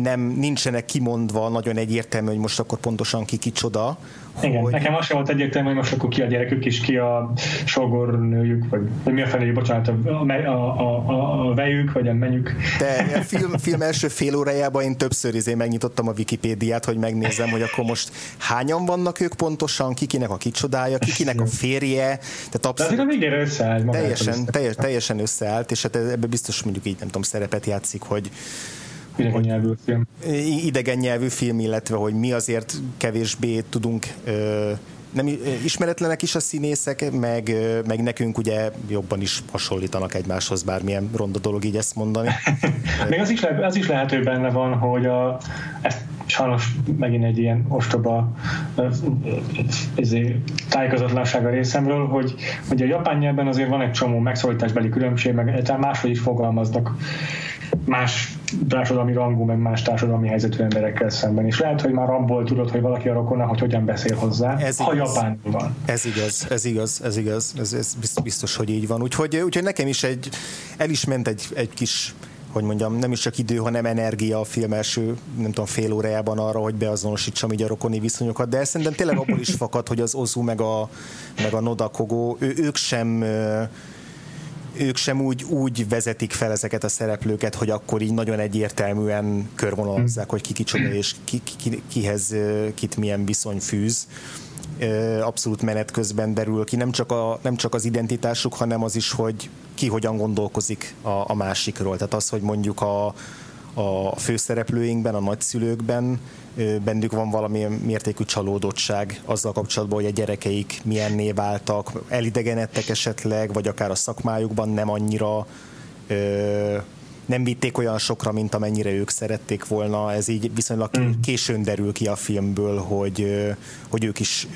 S2: nem, nincsenek kimondva nagyon egyértelmű, hogy most akkor pontosan ki kicsoda.
S1: Igen, hogy... nekem az sem volt egyértelmű, hogy most akkor ki a gyerekük és ki a sogornőjük, vagy, vagy mi a feléjük, bocsánat, a, a, a, a, a vejük, vagy a menjük.
S2: De a film, film első fél órájában én többször izé megnyitottam a Wikipédiát, hogy megnézem, hogy akkor most hányan vannak ők pontosan, kikinek a kicsodája, kikinek a férje.
S1: Tehát abszolút, De a végére összeállt.
S2: Teljesen, teljes, teljesen összeállt, és hát ebbe biztos mondjuk így nem tudom, szerepet játszik, hogy,
S1: idegen nyelvű film.
S2: Idegen nyelvű film, illetve hogy mi azért kevésbé tudunk nem ismeretlenek is a színészek, meg, meg nekünk ugye jobban is hasonlítanak egymáshoz, bármilyen ronda dolog így ezt mondani.
S1: Még az is, le, az is lehet, hogy benne van, hogy a, ezt sajnos megint egy ilyen ostoba ezért, tájékozatlanság a részemről, hogy, hogy a japán nyelven azért van egy csomó megszólításbeli különbség, meg máshogy is fogalmaznak más társadalmi rangú, meg más társadalmi helyzetű emberekkel szemben. És lehet, hogy már abból tudod, hogy valaki a rokona, hogy hogyan beszél hozzá, ez ha igaz. van.
S2: Ez igaz, ez igaz, ez igaz, ez, ez biztos, hogy így van. Úgyhogy, úgyhogy nekem is egy, el is ment egy, egy kis hogy mondjam, nem is csak idő, hanem energia a film első, nem tudom, fél órájában arra, hogy beazonosítsam így a rokoni viszonyokat, de szerintem tényleg abból is fakad, hogy az Ozu meg a, meg a Noda Kogo, ő, ők sem ők sem úgy, úgy vezetik fel ezeket a szereplőket, hogy akkor így nagyon egyértelműen körvonalazzák, hogy ki kicsoda és ki, ki, kihez kit milyen viszony fűz. Abszolút menet közben derül ki nem csak, a, nem csak az identitásuk, hanem az is, hogy ki hogyan gondolkozik a, a másikról. Tehát az, hogy mondjuk a, a főszereplőinkben, a nagyszülőkben bennük van valamilyen mértékű csalódottság azzal kapcsolatban, hogy a gyerekeik milyenné váltak, elidegenedtek esetleg, vagy akár a szakmájukban nem annyira nem vitték olyan sokra, mint amennyire ők szerették volna. Ez így viszonylag mm. későn derül ki a filmből, hogy, hogy ők is,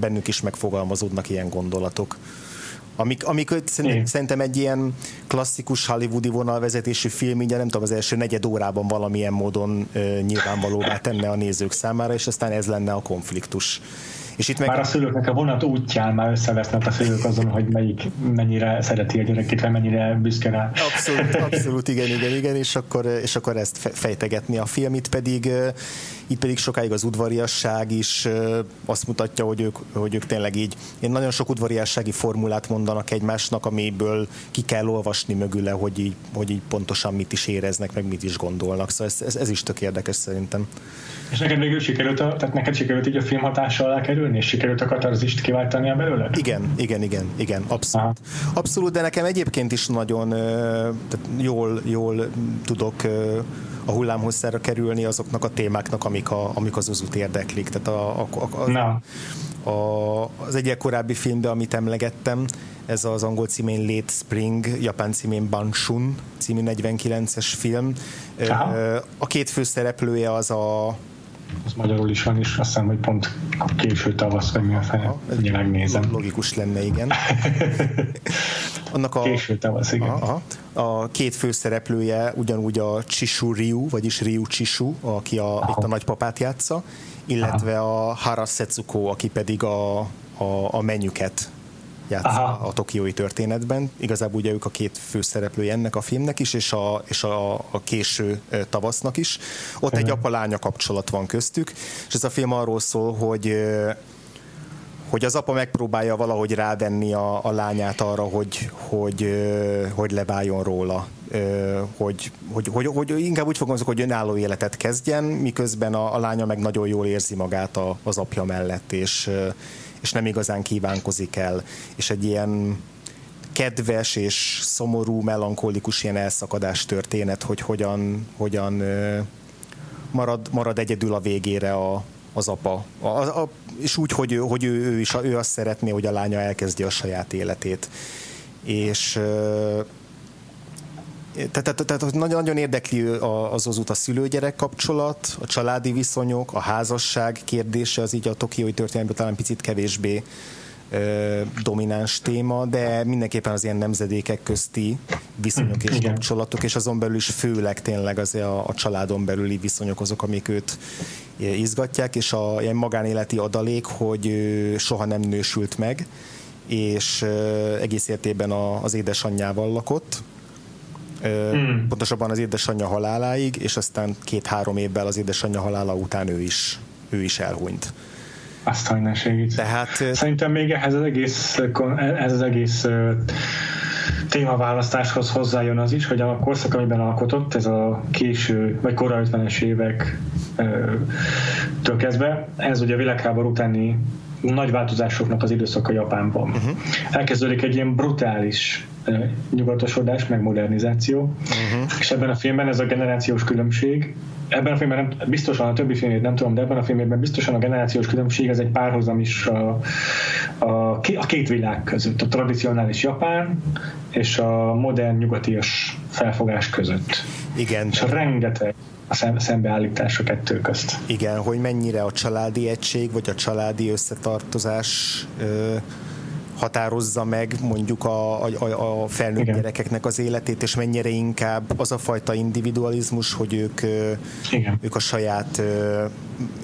S2: bennük is megfogalmazódnak ilyen gondolatok. Amik, amik szerintem, szerintem egy ilyen klasszikus hollywoodi vonalvezetésű film, így nem tudom, az első negyed órában valamilyen módon uh, nyilvánvalóvá tenne a nézők számára, és aztán ez lenne a konfliktus.
S1: És itt meg... Már a szülőknek a vonat útján már összevesznek a szülők azon, hogy melyik mennyire szereti a gyerekét, vagy mennyire büszke rá.
S2: Abszolút, abszolút, igen, igen, igen, és akkor, és akkor ezt fejtegetni a film. Itt pedig itt pedig sokáig az udvariasság is azt mutatja, hogy ők, hogy ők tényleg így, én nagyon sok udvariassági formulát mondanak egymásnak, amiből ki kell olvasni mögüle, hogy így, hogy így pontosan mit is éreznek, meg mit is gondolnak. Szóval ez, ez, ez is tök érdekes szerintem.
S1: És neked végül sikerült, a, tehát neked sikerült így a film hatása alá kerülni, és sikerült a katarzist kiváltani a belőle?
S2: Igen, igen, igen, igen, abszolút. Aha. Abszolút, de nekem egyébként is nagyon tehát jól, jól tudok a hullámhosszára kerülni azoknak a témáknak, amik, a, amik az uzut érdeklik. Tehát a, a, a, a, a, az egyik korábbi filmben, amit emlegettem, ez az angol címén Late Spring, japán címén Banshun című 49-es film. Aha. A két főszereplője az a
S1: az magyarul is van, és azt hiszem, hogy pont a késő tavasz, vagy mi a fene. Ugye megnézem.
S2: Logikus lenne, igen.
S1: Annak a, késő tavasz, igen.
S2: Aha, a két főszereplője ugyanúgy a Chishu Ryu, vagyis Ryu Chishu, aki a, itt a nagypapát játsza, illetve Aha. a Hara Setsuko, aki pedig a, a, a menyüket játsza a tokiói történetben. Igazából ugye ők a két főszereplője ennek a filmnek is, és a, és a, a késő tavasznak is. Ott uh-huh. egy apa-lánya kapcsolat van köztük, és ez a film arról szól, hogy hogy az apa megpróbálja valahogy rávenni a, a lányát arra, hogy, hogy, hogy lebáljon róla, hogy, hogy, hogy, hogy inkább úgy fogom, hogy önálló életet kezdjen, miközben a, a lánya meg nagyon jól érzi magát a, az apja mellett, és, és nem igazán kívánkozik el, és egy ilyen kedves és szomorú, melankolikus ilyen elszakadás történet, hogy hogyan, hogyan marad, marad egyedül a végére a, az apa. A, a, és úgy, hogy, hogy ő, ő is ő azt szeretné, hogy a lánya elkezdje a saját életét. És tehát, tehát, tehát nagyon, nagyon érdekli az az út a szülőgyerek kapcsolat, a családi viszonyok, a házasság kérdése, az így a tokiói történetben talán picit kevésbé ö, domináns téma, de mindenképpen az ilyen nemzedékek közti viszonyok és Igen. kapcsolatok, és azon belül is főleg tényleg az a, a családon belüli viszonyok azok, amik őt izgatják, és a ilyen magánéleti adalék, hogy soha nem nősült meg, és egész értében az édesanyjával lakott, hmm. pontosabban az édesanyja haláláig, és aztán két-három évvel az édesanyja halála után ő is, ő is elhunyt.
S1: Azt hogy ne segít.
S2: Tehát,
S1: Szerintem még ehhez az egész, ez az egész témaválasztáshoz hozzájön az is, hogy a korszak, amiben alkotott, ez a késő, vagy korai 50-es évek től kezdve, ez ugye a világháború utáni nagy változásoknak az időszaka Japánban. Uh-huh. Elkezdődik egy ilyen brutális nyugatosodás, meg modernizáció, uh-huh. és ebben a filmben ez a generációs különbség, ebben a filmben nem, biztosan a többi filmét nem tudom, de ebben a filmben biztosan a generációs különbség, ez egy párhuzam is a, a, a két világ között, a tradicionális japán és a modern nyugatias felfogás között.
S2: Igen.
S1: És rengeteg a szembeállítás a kettő közt.
S2: Igen, hogy mennyire a családi egység, vagy a családi összetartozás ö, határozza meg mondjuk a, a, a felnőtt Igen. gyerekeknek az életét, és mennyire inkább az a fajta individualizmus, hogy ők, Igen. ők a saját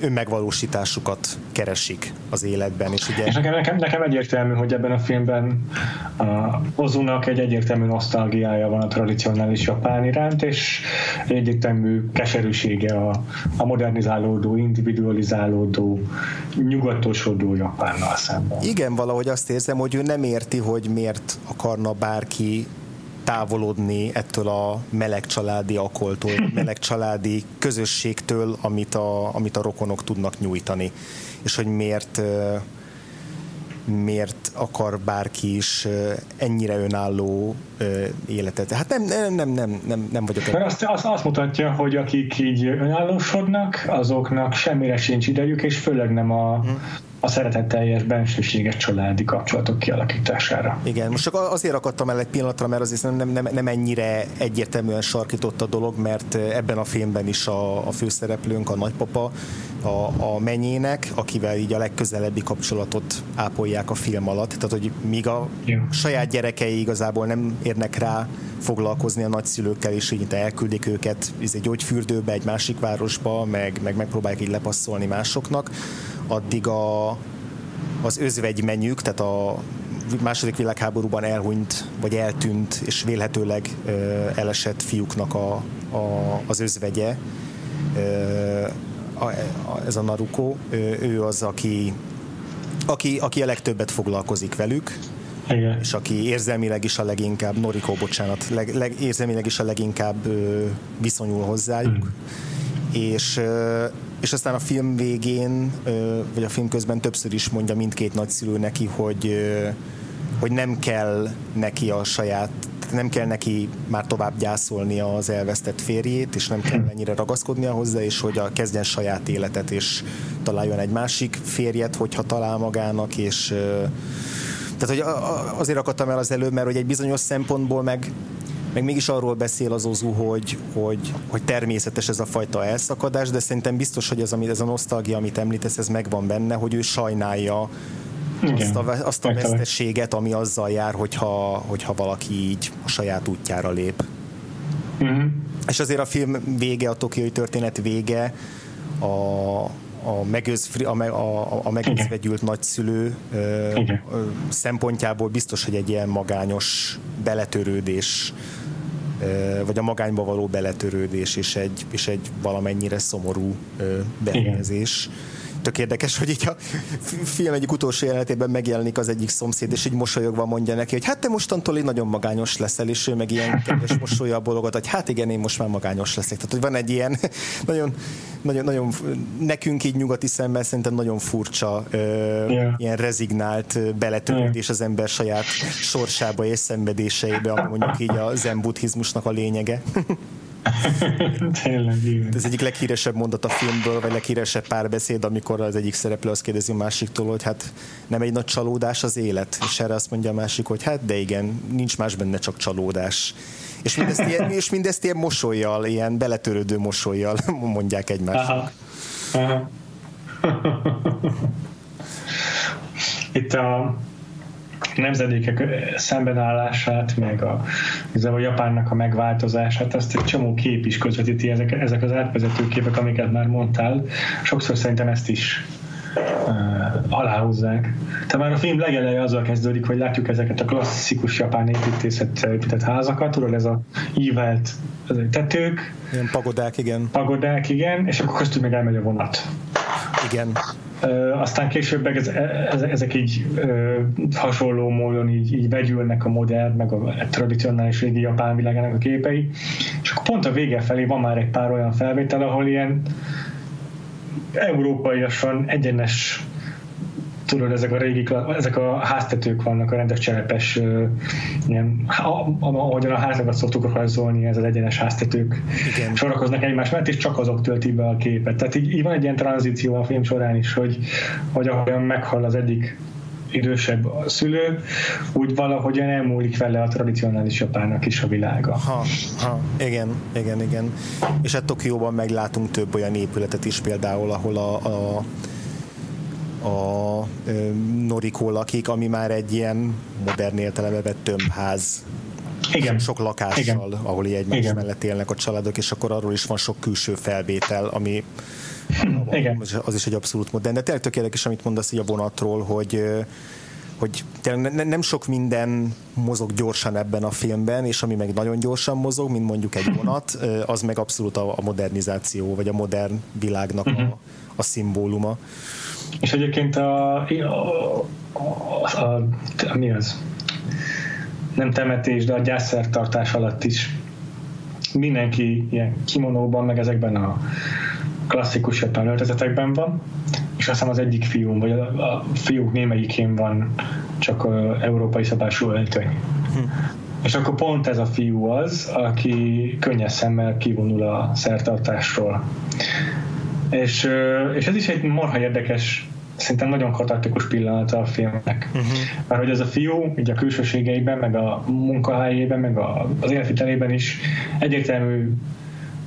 S2: önmegvalósításukat keresik az életben. És, ugye...
S1: és nekem, nekem, nekem egyértelmű, hogy ebben a filmben a Ozunak egy egyértelmű nosztalgiája van a tradicionális japán iránt, és egy egyértelmű keserűsége a, a modernizálódó, individualizálódó, nyugatosodó Japánnal szemben.
S2: Igen, valahogy azt érzem, hogy ő nem érti, hogy miért akarna bárki távolodni ettől a meleg családi akoltól, meleg családi közösségtől, amit a, amit a rokonok tudnak nyújtani. És hogy miért miért akar bárki is ennyire önálló életet. Hát nem, nem, nem, nem, nem, nem vagyok.
S1: Mert azt, azt, azt mutatja, hogy akik így önállósodnak, azoknak semmire sincs idejük, és főleg nem a, hmm a szeretetteljes, bensőséges családi kapcsolatok kialakítására.
S2: Igen, most csak azért akadtam el egy pillanatra, mert azért nem, nem, nem ennyire egyértelműen sarkított a dolog, mert ebben a filmben is a, a főszereplőnk, a nagypapa, a, a menyének, akivel így a legközelebbi kapcsolatot ápolják a film alatt. Tehát, hogy míg a ja. saját gyerekei igazából nem érnek rá foglalkozni a nagyszülőkkel, és így elküldik őket egy izé, gyógyfürdőbe, egy másik városba, meg, meg megpróbálják így lepasszolni másoknak, addig a, az özvegymenyük, tehát a második világháborúban elhunyt, vagy eltűnt, és vélhetőleg ö, elesett fiúknak a, a, az özvegye, ö, a, a, ez a Naruko, ő az, aki, aki, aki a legtöbbet foglalkozik velük,
S1: Igen.
S2: és aki érzelmileg is a leginkább, Noriko, bocsánat, leg, leg, érzelmileg is a leginkább ö, viszonyul hozzájuk. Mm. És, és aztán a film végén, vagy a film közben többször is mondja mindkét nagyszülő neki, hogy, hogy nem kell neki a saját nem kell neki már tovább gyászolni az elvesztett férjét, és nem kell ennyire ragaszkodnia hozzá, és hogy a, kezdjen saját életet, és találjon egy másik férjet, hogyha talál magának, és tehát, hogy azért akadtam el az előbb, mert hogy egy bizonyos szempontból meg meg mégis arról beszél az Ozu, hogy, hogy, hogy természetes ez a fajta elszakadás, de szerintem biztos, hogy ez, ez a nosztalgia, amit említesz, ez megvan benne, hogy ő sajnálja azt a, azt a vesztességet, ami azzal jár, hogyha, hogyha valaki így a saját útjára lép. Uh-huh. És azért a film vége, a tokiai történet vége, a, a, megőz, a, a, a megőzvegyült nagyszülő Igen. szempontjából biztos, hogy egy ilyen magányos beletörődés vagy a magányba való beletörődés és egy, és egy valamennyire szomorú befejezés. Igen tök érdekes, hogy így a film egyik utolsó jelenetében megjelenik az egyik szomszéd, és így mosolyogva mondja neki, hogy hát te mostantól így nagyon magányos leszel, és ő meg ilyen kedves mosolya bologat, hogy hát igen, én most már magányos leszek. Tehát, hogy van egy ilyen nagyon, nagyon, nagyon nekünk így nyugati szemben szerintem nagyon furcsa, yeah. ilyen rezignált beletörődés yeah. az ember saját sorsába és szenvedéseibe, ami mondjuk így a zen buddhizmusnak a lényege.
S1: Tényleg, igen.
S2: Ez egyik leghíresebb mondat a filmből, vagy leghíresebb párbeszéd, amikor az egyik szereplő azt kérdezi a másiktól, hogy hát nem egy nagy csalódás az élet, és erre azt mondja a másik, hogy hát de igen, nincs más benne, csak csalódás. És mindezt ilyen, és mindezt ilyen mosolyjal, ilyen beletörődő mosolyjal mondják egymásnak. Aha. Aha.
S1: Itt a nemzedékek szembenállását, meg a, a Japánnak a megváltozását, azt egy csomó kép is közvetíti, ezek, ezek az átvezető képek, amiket már mondtál. Sokszor szerintem ezt is uh, aláhúzzák. Tehát már a film legeleje azzal kezdődik, hogy látjuk ezeket a klasszikus japán építészet épített házakat, tudod, ez a ívelt tetők.
S2: Ilyen pagodák, igen.
S1: Pagodák, igen, és akkor köztük meg elmegy a vonat.
S2: Igen
S1: aztán később ezek így hasonló módon így, így vegyülnek a modern, meg a tradicionális régi japán világának a képei, és akkor pont a vége felé van már egy pár olyan felvétel, ahol ilyen európaiasan egyenes tudod, ezek a régi, ezek a háztetők vannak, a rendes cserepes, ilyen, ahogyan a házakat szoktuk rajzolni, ez az egyenes háztetők Igen. sorakoznak egymás mellett, és csak azok töltik be a képet. Tehát így, így van egy ilyen tranzíció a film során is, hogy, hogy ahogyan meghal az egyik idősebb a szülő, úgy valahogyan elmúlik vele a tradicionális japánnak is a világa.
S2: Ha, ha, igen, igen, igen. És hát Tokióban meglátunk több olyan épületet is például, ahol a, a a Norikó lakik, ami már egy ilyen modern értelembe vett tömbház igen. sok lakással, Igen. ahol egymás Igen. mellett élnek a családok, és akkor arról is van sok külső felvétel, ami Igen. az is egy abszolút modern. De tényleg tök érdekes, amit mondasz így a vonatról, hogy hogy tényleg nem sok minden mozog gyorsan ebben a filmben, és ami meg nagyon gyorsan mozog, mint mondjuk egy vonat, az meg abszolút a, modernizáció, vagy a modern világnak a, mhm. a szimbóluma.
S1: És egyébként a, a, a, a, a mi az? Nem temetés, de a gyászszertartás alatt is mindenki ilyen kimonóban, meg ezekben a klasszikus japán öltözetekben van, és azt hiszem az egyik fiúm, vagy a, a fiúk némelyikén van csak a európai szabású öltöny. Hm. És akkor pont ez a fiú az, aki könnyes szemmel kivonul a szertartásról. És, és ez is egy marha érdekes szerintem nagyon katartikus pillanata a filmnek. Uh-huh. Mert hogy ez a fiú, így a külsőségeiben, meg a munkahelyében, meg a, az életvitelében is egyértelmű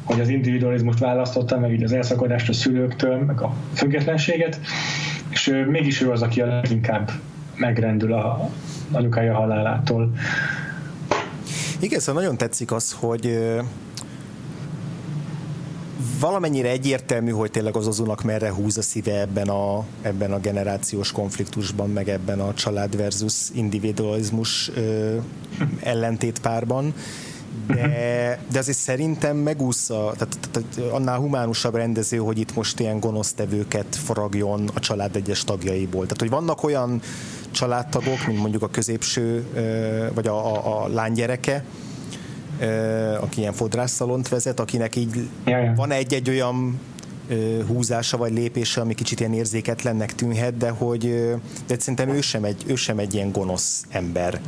S1: hogy az individualizmust választotta, meg így az elszakadást a szülőktől, meg a függetlenséget, és mégis ő az, aki a leginkább megrendül a anyukája halálától.
S2: Igen, szóval nagyon tetszik az, hogy valamennyire egyértelmű, hogy tényleg az Ozunak merre húz a szíve ebben a, ebben a generációs konfliktusban, meg ebben a család versus individualizmus ö, ellentétpárban, de, de azért szerintem megúszza, tehát, tehát annál humánusabb rendező, hogy itt most ilyen gonosztevőket faragjon a család egyes tagjaiból. Tehát, hogy vannak olyan családtagok, mint mondjuk a középső, vagy a, a, a lánygyereke, aki ilyen fodrásszalont vezet, akinek így ja, van egy-egy olyan húzása vagy lépése, ami kicsit ilyen érzéketlennek tűnhet, de hogy de szerintem ő sem, egy, ő sem egy ilyen gonosz ember.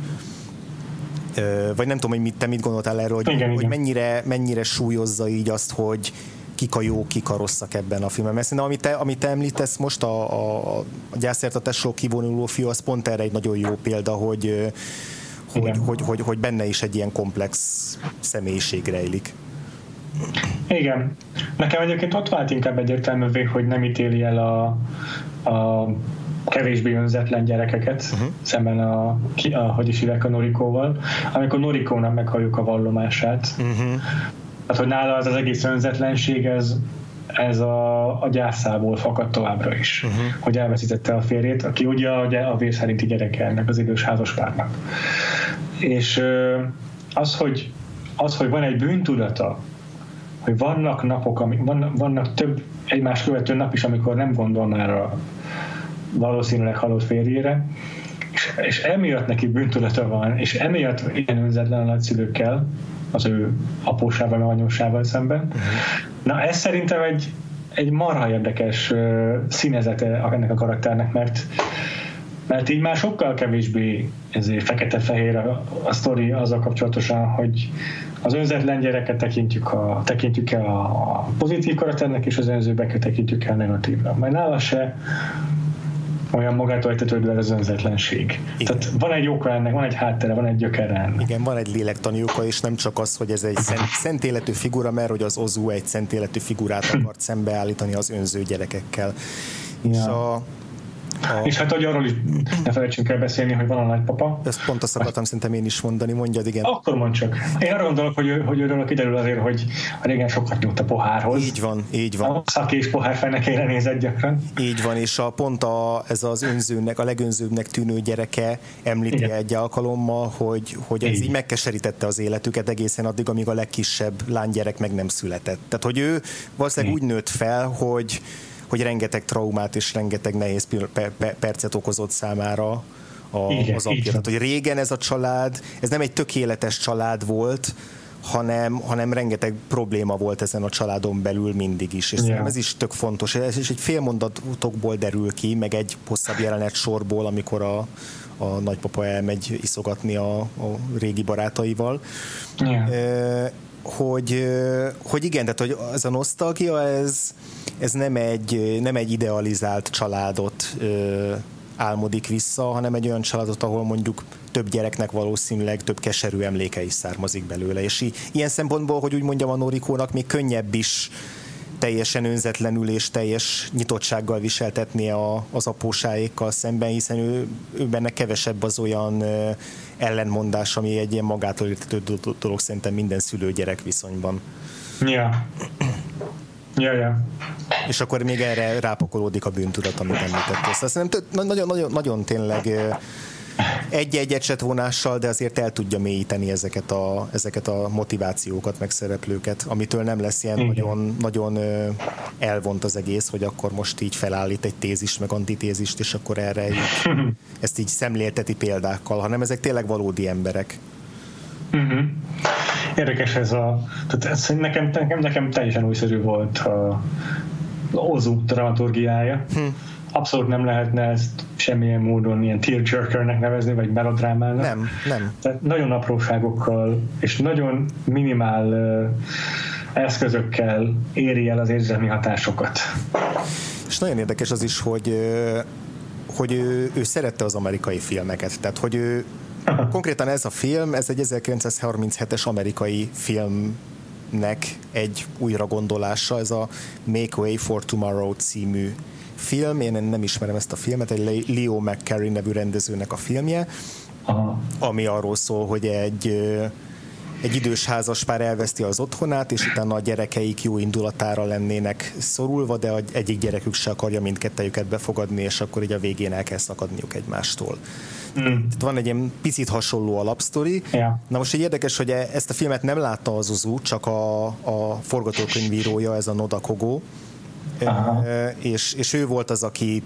S2: Vagy nem tudom, hogy mit, te mit gondoltál erről, hogy, igen, hogy igen. Mennyire, mennyire súlyozza így azt, hogy kik a jó, kik a rosszak ebben a filmben. Mert szerintem, amit te, amit te említesz most, a, a, a gyászértatásról kivonuló fiú, az pont erre egy nagyon jó példa, hogy, hogy, hogy, hogy, hogy benne is egy ilyen komplex személyiség rejlik.
S1: Igen. Nekem egyébként ott vált inkább egyértelművé, hogy nem ítéli el a, a kevésbé önzetlen gyerekeket uh-huh. szemben a, a, hogy is hívják a Norikóval, amikor Norikónak meghalljuk a vallomását. Uh-huh. Hát, hogy nála az az egész önzetlenség, ez, ez a, a gyászából fakad továbbra is, uh-huh. hogy elveszítette a férjét, aki ugye a, a vér szerinti gyereke ennek az idős házaspárnak. És az, hogy, az, hogy van egy bűntudata, hogy vannak napok, amik, vannak, vannak több egymás követő nap is, amikor nem gondol már a valószínűleg halott férjére, és, és emiatt neki bűntudata van, és emiatt ilyen önzetlen a nagyszülőkkel, az ő apósával, vagy anyósával szemben. Uh-huh. Na ez szerintem egy, egy marha érdekes uh, színezete ennek a karakternek, mert mert így már sokkal kevésbé ezért fekete-fehér a, a sztori azzal kapcsolatosan, hogy az önzetlen gyereket tekintjük, a, tekintjük el a pozitív karakternek, és az önzőbeket tekintjük el negatívra. Mert nála se olyan magától értetődő az önzetlenség. Igen. Tehát van egy oka ennek, van egy háttere, van egy gyökere ennek.
S2: Igen, van egy lélektani oka, és nem csak az, hogy ez egy szent, szent életű figura, mert hogy az Ozu egy szent életű figurát akart szembeállítani az önző gyerekekkel. Ja. És a,
S1: a... És hát, hogy arról is ne felejtsünk el beszélni, hogy van a nagypapa.
S2: Ezt pont azt akartam szerintem én is mondani, mondjad, igen.
S1: Akkor mond csak. Én arra gondolok, hogy, hogy őről kiderül azért, hogy régen sokat nyújt a pohárhoz.
S2: Így van, így van.
S1: A szak és pohárfenekére nézett gyakran.
S2: Így van, és a pont a, ez az önzőnek, a legönzőbbnek tűnő gyereke említi igen. egy alkalommal, hogy, hogy ez így. így megkeserítette az életüket egészen addig, amíg a legkisebb lánygyerek meg nem született. Tehát, hogy ő valószínűleg úgy nőtt fel, hogy hogy rengeteg traumát és rengeteg nehéz percet okozott számára a, igen, az apja. Tehát, hogy régen ez a család, ez nem egy tökéletes család volt, hanem, hanem rengeteg probléma volt ezen a családon belül mindig is, és yeah. ez is tök fontos, és egy fél mondatokból derül ki, meg egy hosszabb jelenet sorból, amikor a, a nagypapa elmegy iszogatni a, a régi barátaival. Yeah. E, hogy, hogy igen, tehát hogy ez a nosztalgia, ez, ez nem, egy, nem egy idealizált családot álmodik vissza, hanem egy olyan családot, ahol mondjuk több gyereknek valószínűleg több keserű emléke is származik belőle. És i- ilyen szempontból, hogy úgy mondjam, a Norikónak még könnyebb is teljesen önzetlenül és teljes nyitottsággal viseltetnie a, az apósáékkal szemben, hiszen ő, ő benne kevesebb az olyan ö, ellenmondás, ami egy ilyen magától értető dolog szerintem minden szülő-gyerek viszonyban.
S1: Ja. Ja, ja.
S2: És akkor még erre rápakolódik a bűntudat, amit említettél. Szóval szerintem nagyon, nagyon, nagyon tényleg egy-egy ecsetvonással, de azért el tudja mélyíteni ezeket a, ezeket a motivációkat, meg szereplőket, amitől nem lesz ilyen nagyon, nagyon elvont az egész, hogy akkor most így felállít egy tézist, meg antitézist, és akkor erre így, ezt így szemlélteti példákkal, hanem ezek tényleg valódi emberek.
S1: Uh-huh. Érdekes ez a... Tehát ez nekem, nekem, nekem teljesen újszerű volt a Ozu dramaturgiája. Hm. Abszolút nem lehetne ezt semmilyen módon ilyen tearjerkernek nevezni, vagy melodrámának.
S2: Nem, nem.
S1: Tehát nagyon apróságokkal és nagyon minimál uh, eszközökkel éri el az érzelmi hatásokat.
S2: És nagyon érdekes az is, hogy hogy ő, ő szerette az amerikai filmeket, tehát hogy ő Konkrétan ez a film, ez egy 1937-es amerikai filmnek egy újra gondolása, ez a Make Way for Tomorrow című film, én nem ismerem ezt a filmet, egy Leo McCarey nevű rendezőnek a filmje, Aha. ami arról szól, hogy egy egy idős házaspár elveszti az otthonát, és utána a gyerekeik jó indulatára lennének szorulva, de egyik gyerekük se akarja mindkettejüket befogadni, és akkor így a végén el kell szakadniuk egymástól. Mm. Van egy ilyen picit hasonló alapsztori. Yeah. Na most egy érdekes, hogy e- ezt a filmet nem látta az Uzu, csak a, a forgatókönyvírója, ez a Noda Kogo, és, és ő volt az, aki,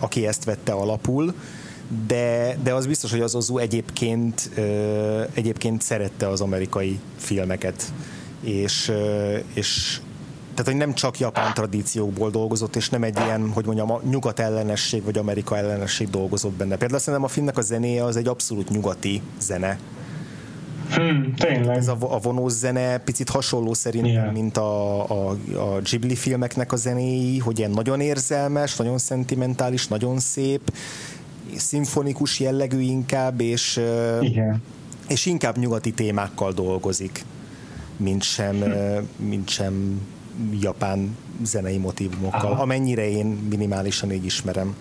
S2: aki ezt vette alapul de, de az biztos, hogy az Ozu egyébként, egyébként szerette az amerikai filmeket, és, és tehát, hogy nem csak japán tradíciókból dolgozott, és nem egy ilyen, hogy mondjam, a nyugat ellenesség vagy Amerika ellenesség dolgozott benne. Például szerintem a filmnek a zenéje az egy abszolút nyugati zene.
S1: Hmm, tényleg.
S2: Ez a, a vonós zene picit hasonló szerintem, yeah. mint a, a, a Ghibli filmeknek a zenéi, hogy ilyen nagyon érzelmes, nagyon szentimentális, nagyon szép, szimfonikus jellegű inkább, és, Igen. és inkább nyugati témákkal dolgozik, mint sem, hm. mint sem japán zenei motivumokkal, Aha. amennyire én minimálisan így ismerem.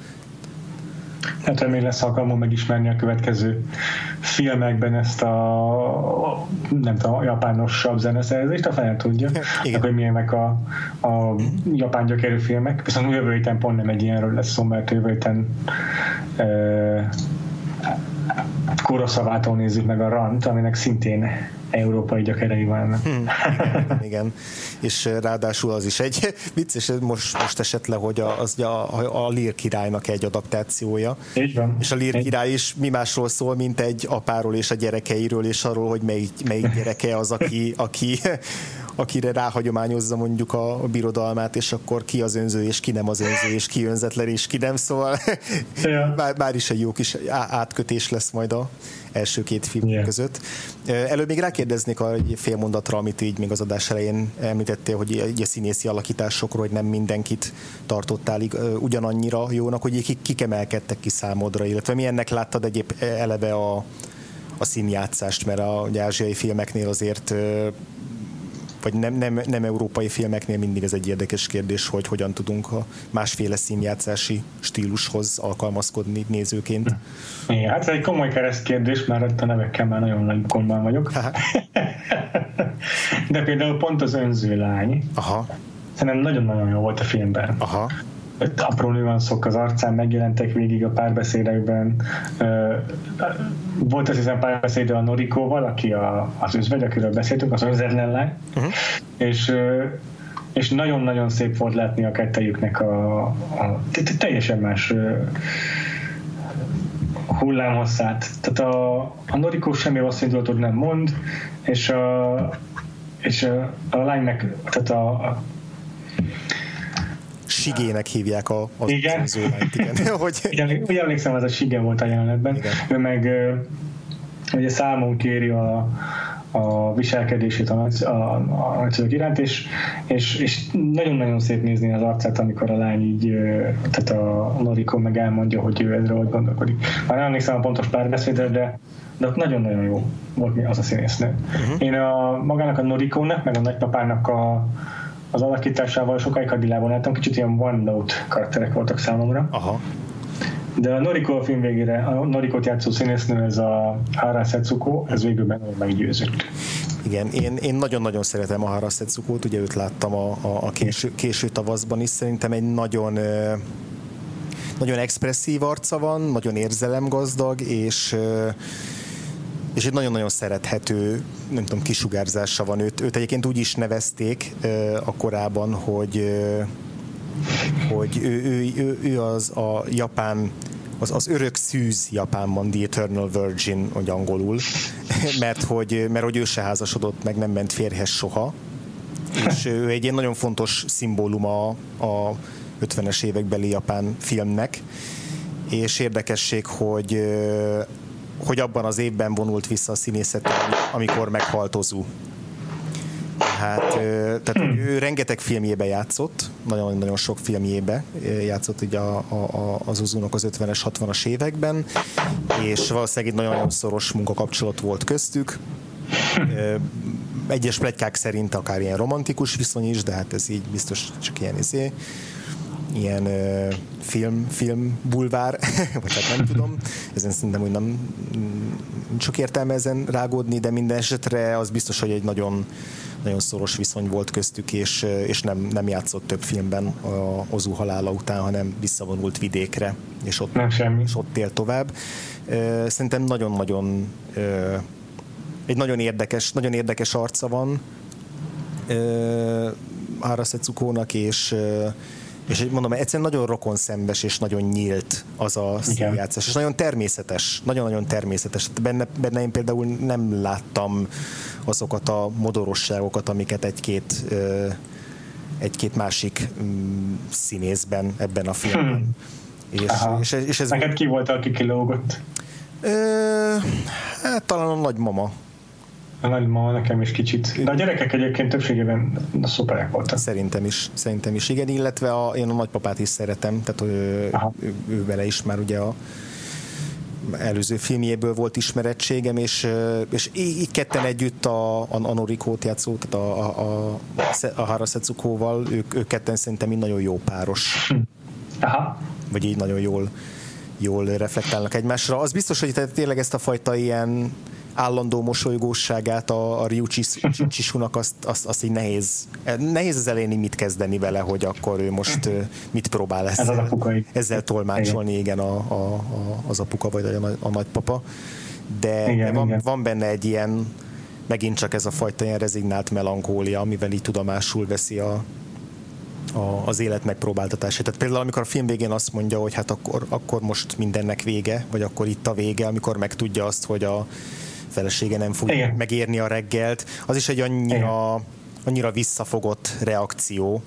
S1: Hát remélem lesz alkalmam megismerni a következő filmekben ezt a nem tudom, a japánosabb zeneszerzést, a fel tudja, Igen. hogy milyenek a, a japán gyökerű filmek. Viszont jövő héten pont nem egy ilyenről lesz szó, mert jövő héten e, Kuroszavától nézzük meg a Rant, aminek szintén európai gyökerei vannak. Hmm.
S2: Igen, és ráadásul az is egy vicces, most, most esett le, hogy a, az a, a, a Lír királynak egy adaptációja.
S1: Így van.
S2: És a Lír király is mi másról szól, mint egy apáról és a gyerekeiről, és arról, hogy melyik, melyik gyereke az, aki, aki akire ráhagyományozza mondjuk a, a birodalmát, és akkor ki az önző, és ki nem az önző, és ki önzetlen, és ki nem, szóval ja. bár, bár is egy jó kis átkötés lesz majd a első két film yeah. között. Előbb még rákérdeznék a fél mondatra, amit így még az adás elején említettél, hogy így a színészi alakításokról, hogy nem mindenkit tartottál ugyanannyira jónak, hogy kik, kik emelkedtek ki számodra, illetve milyennek láttad egyéb eleve a, a színjátszást, mert a ázsiai filmeknél azért vagy nem, nem, nem európai filmeknél mindig ez egy érdekes kérdés, hogy hogyan tudunk a másféle színjátszási stílushoz alkalmazkodni nézőként.
S1: Igen, hát ez egy komoly kereszt kérdés, mert a nevekkel már nagyon nagy gondban vagyok. De például pont az önző lány.
S2: Aha.
S1: Szerintem nagyon-nagyon jó volt a filmben.
S2: Aha
S1: apró nüanszok az arcán megjelentek végig a párbeszédekben. Volt az hiszem párbeszéd a Norikóval, aki a, az özvegy, akiről beszéltünk, az önzetlen lány, uh-huh. és és nagyon-nagyon szép volt látni a kettejüknek a, a teljesen más hullámhosszát. Tehát a, a Norikó semmi rossz indulatot nem mond, és a, és a, a lánynak, tehát a, a
S2: Sigének hívják a, az
S1: igen. Zólányt, igen. hogy... igen, úgy emlékszem, ez a Sige volt a jelenetben. Igen. Ő meg ugye számon kéri a, a viselkedését a, a, a nagyszülők iránt, és, és, és nagyon-nagyon szép nézni az arcát, amikor a lány így, tehát a Noriko meg elmondja, hogy ő ezre hogy gondolkodik. Már nem emlékszem a pontos párbeszédre, de de ott nagyon-nagyon jó volt az a színésznő. Uh-huh. Én a, magának a Norikónak, meg a nagypapának a, az alakításával sokáig hadilában láttam, kicsit ilyen one note karakterek voltak számomra.
S2: Aha.
S1: De a Noriko film végére, a Norikot játszó színésznő, ez a Hara Setsuko, ez végül benne meggyőzött.
S2: Igen, én, én nagyon-nagyon szeretem a Hara Setsukót, ugye őt láttam a, a, a késő, késő tavaszban is, szerintem egy nagyon nagyon expresszív arca van, nagyon érzelemgazdag, és és egy nagyon-nagyon szerethető, nem tudom, kisugárzása van. Őt. Őt egyébként úgy is nevezték a korában, hogy, hogy ő, ő, ő, ő az a japán az, az örök szűz Japánban, The Eternal Virgin, hogy angolul, mert hogy, mert hogy ő se házasodott meg, nem ment férhez soha, és ő egy ilyen nagyon fontos szimbóluma a 50-es évekbeli japán filmnek, és érdekesség, hogy hogy abban az évben vonult vissza a színészet, amikor meghalt Ozu. Tehát, tehát ő rengeteg filmjébe játszott, nagyon-nagyon sok filmjébe játszott ugye a, a, az Uzunok az 50-es, 60-as években, és valószínűleg egy nagyon-nagyon szoros munkakapcsolat volt köztük. Egyes plegykák szerint akár ilyen romantikus viszony is, de hát ez így biztos csak ilyen izé ilyen ö, film, film bulvár, vagy hát nem tudom, ezen szerintem hogy nem sok értelme ezen rágódni, de minden esetre az biztos, hogy egy nagyon nagyon szoros viszony volt köztük, és, és nem, nem játszott több filmben a Ozu halála után, hanem visszavonult vidékre, és ott,
S1: nem semmi.
S2: és ott él tovább. Szerintem nagyon-nagyon egy nagyon érdekes, nagyon érdekes arca van Hara Setsukónak, és és mondom, egyszerűen nagyon rokon szembes és nagyon nyílt az a színjátszás, és nagyon természetes, nagyon-nagyon természetes. Benne, benne én például nem láttam azokat a modorosságokat, amiket egy-két egy-két másik mm, színészben ebben a filmben. Hmm.
S1: És, és, és ez Neked ki volt, aki kilógott? Ö,
S2: hát talán a nagymama.
S1: A nagymama nekem is kicsit. De a gyerekek egyébként többségében szuperek voltak.
S2: Szerintem is, szerintem is, igen, illetve a, én a nagypapát is szeretem, tehát ő, ő, ő vele is már ugye a előző filmjéből volt ismerettségem, és, és így ketten együtt a, a, a Norikót játszó, tehát a, a, a, a Harasetsukóval, ők, ők ketten szerintem így nagyon jó páros.
S1: Aha.
S2: Vagy így nagyon jól, jól reflektálnak egymásra. Az biztos, hogy tényleg ezt a fajta ilyen állandó mosolygóságát a, a Ryu Csisunak azt, azt, azt így nehéz, nehéz az elején mit kezdeni vele, hogy akkor ő most mit próbál ezzel, Ez ezzel tolmácsolni, igen, igen a, a, a, az apuka vagy a, a nagypapa. De, igen, de van, igen. van benne egy ilyen, megint csak ez a fajta ilyen rezignált melankólia, amivel így tudomásul veszi a, a, az élet megpróbáltatását. Tehát például amikor a film végén azt mondja, hogy hát akkor, akkor most mindennek vége, vagy akkor itt a vége, amikor megtudja azt, hogy a felesége nem fogja Igen. megérni a reggelt. Az is egy annyira, annyira visszafogott reakció,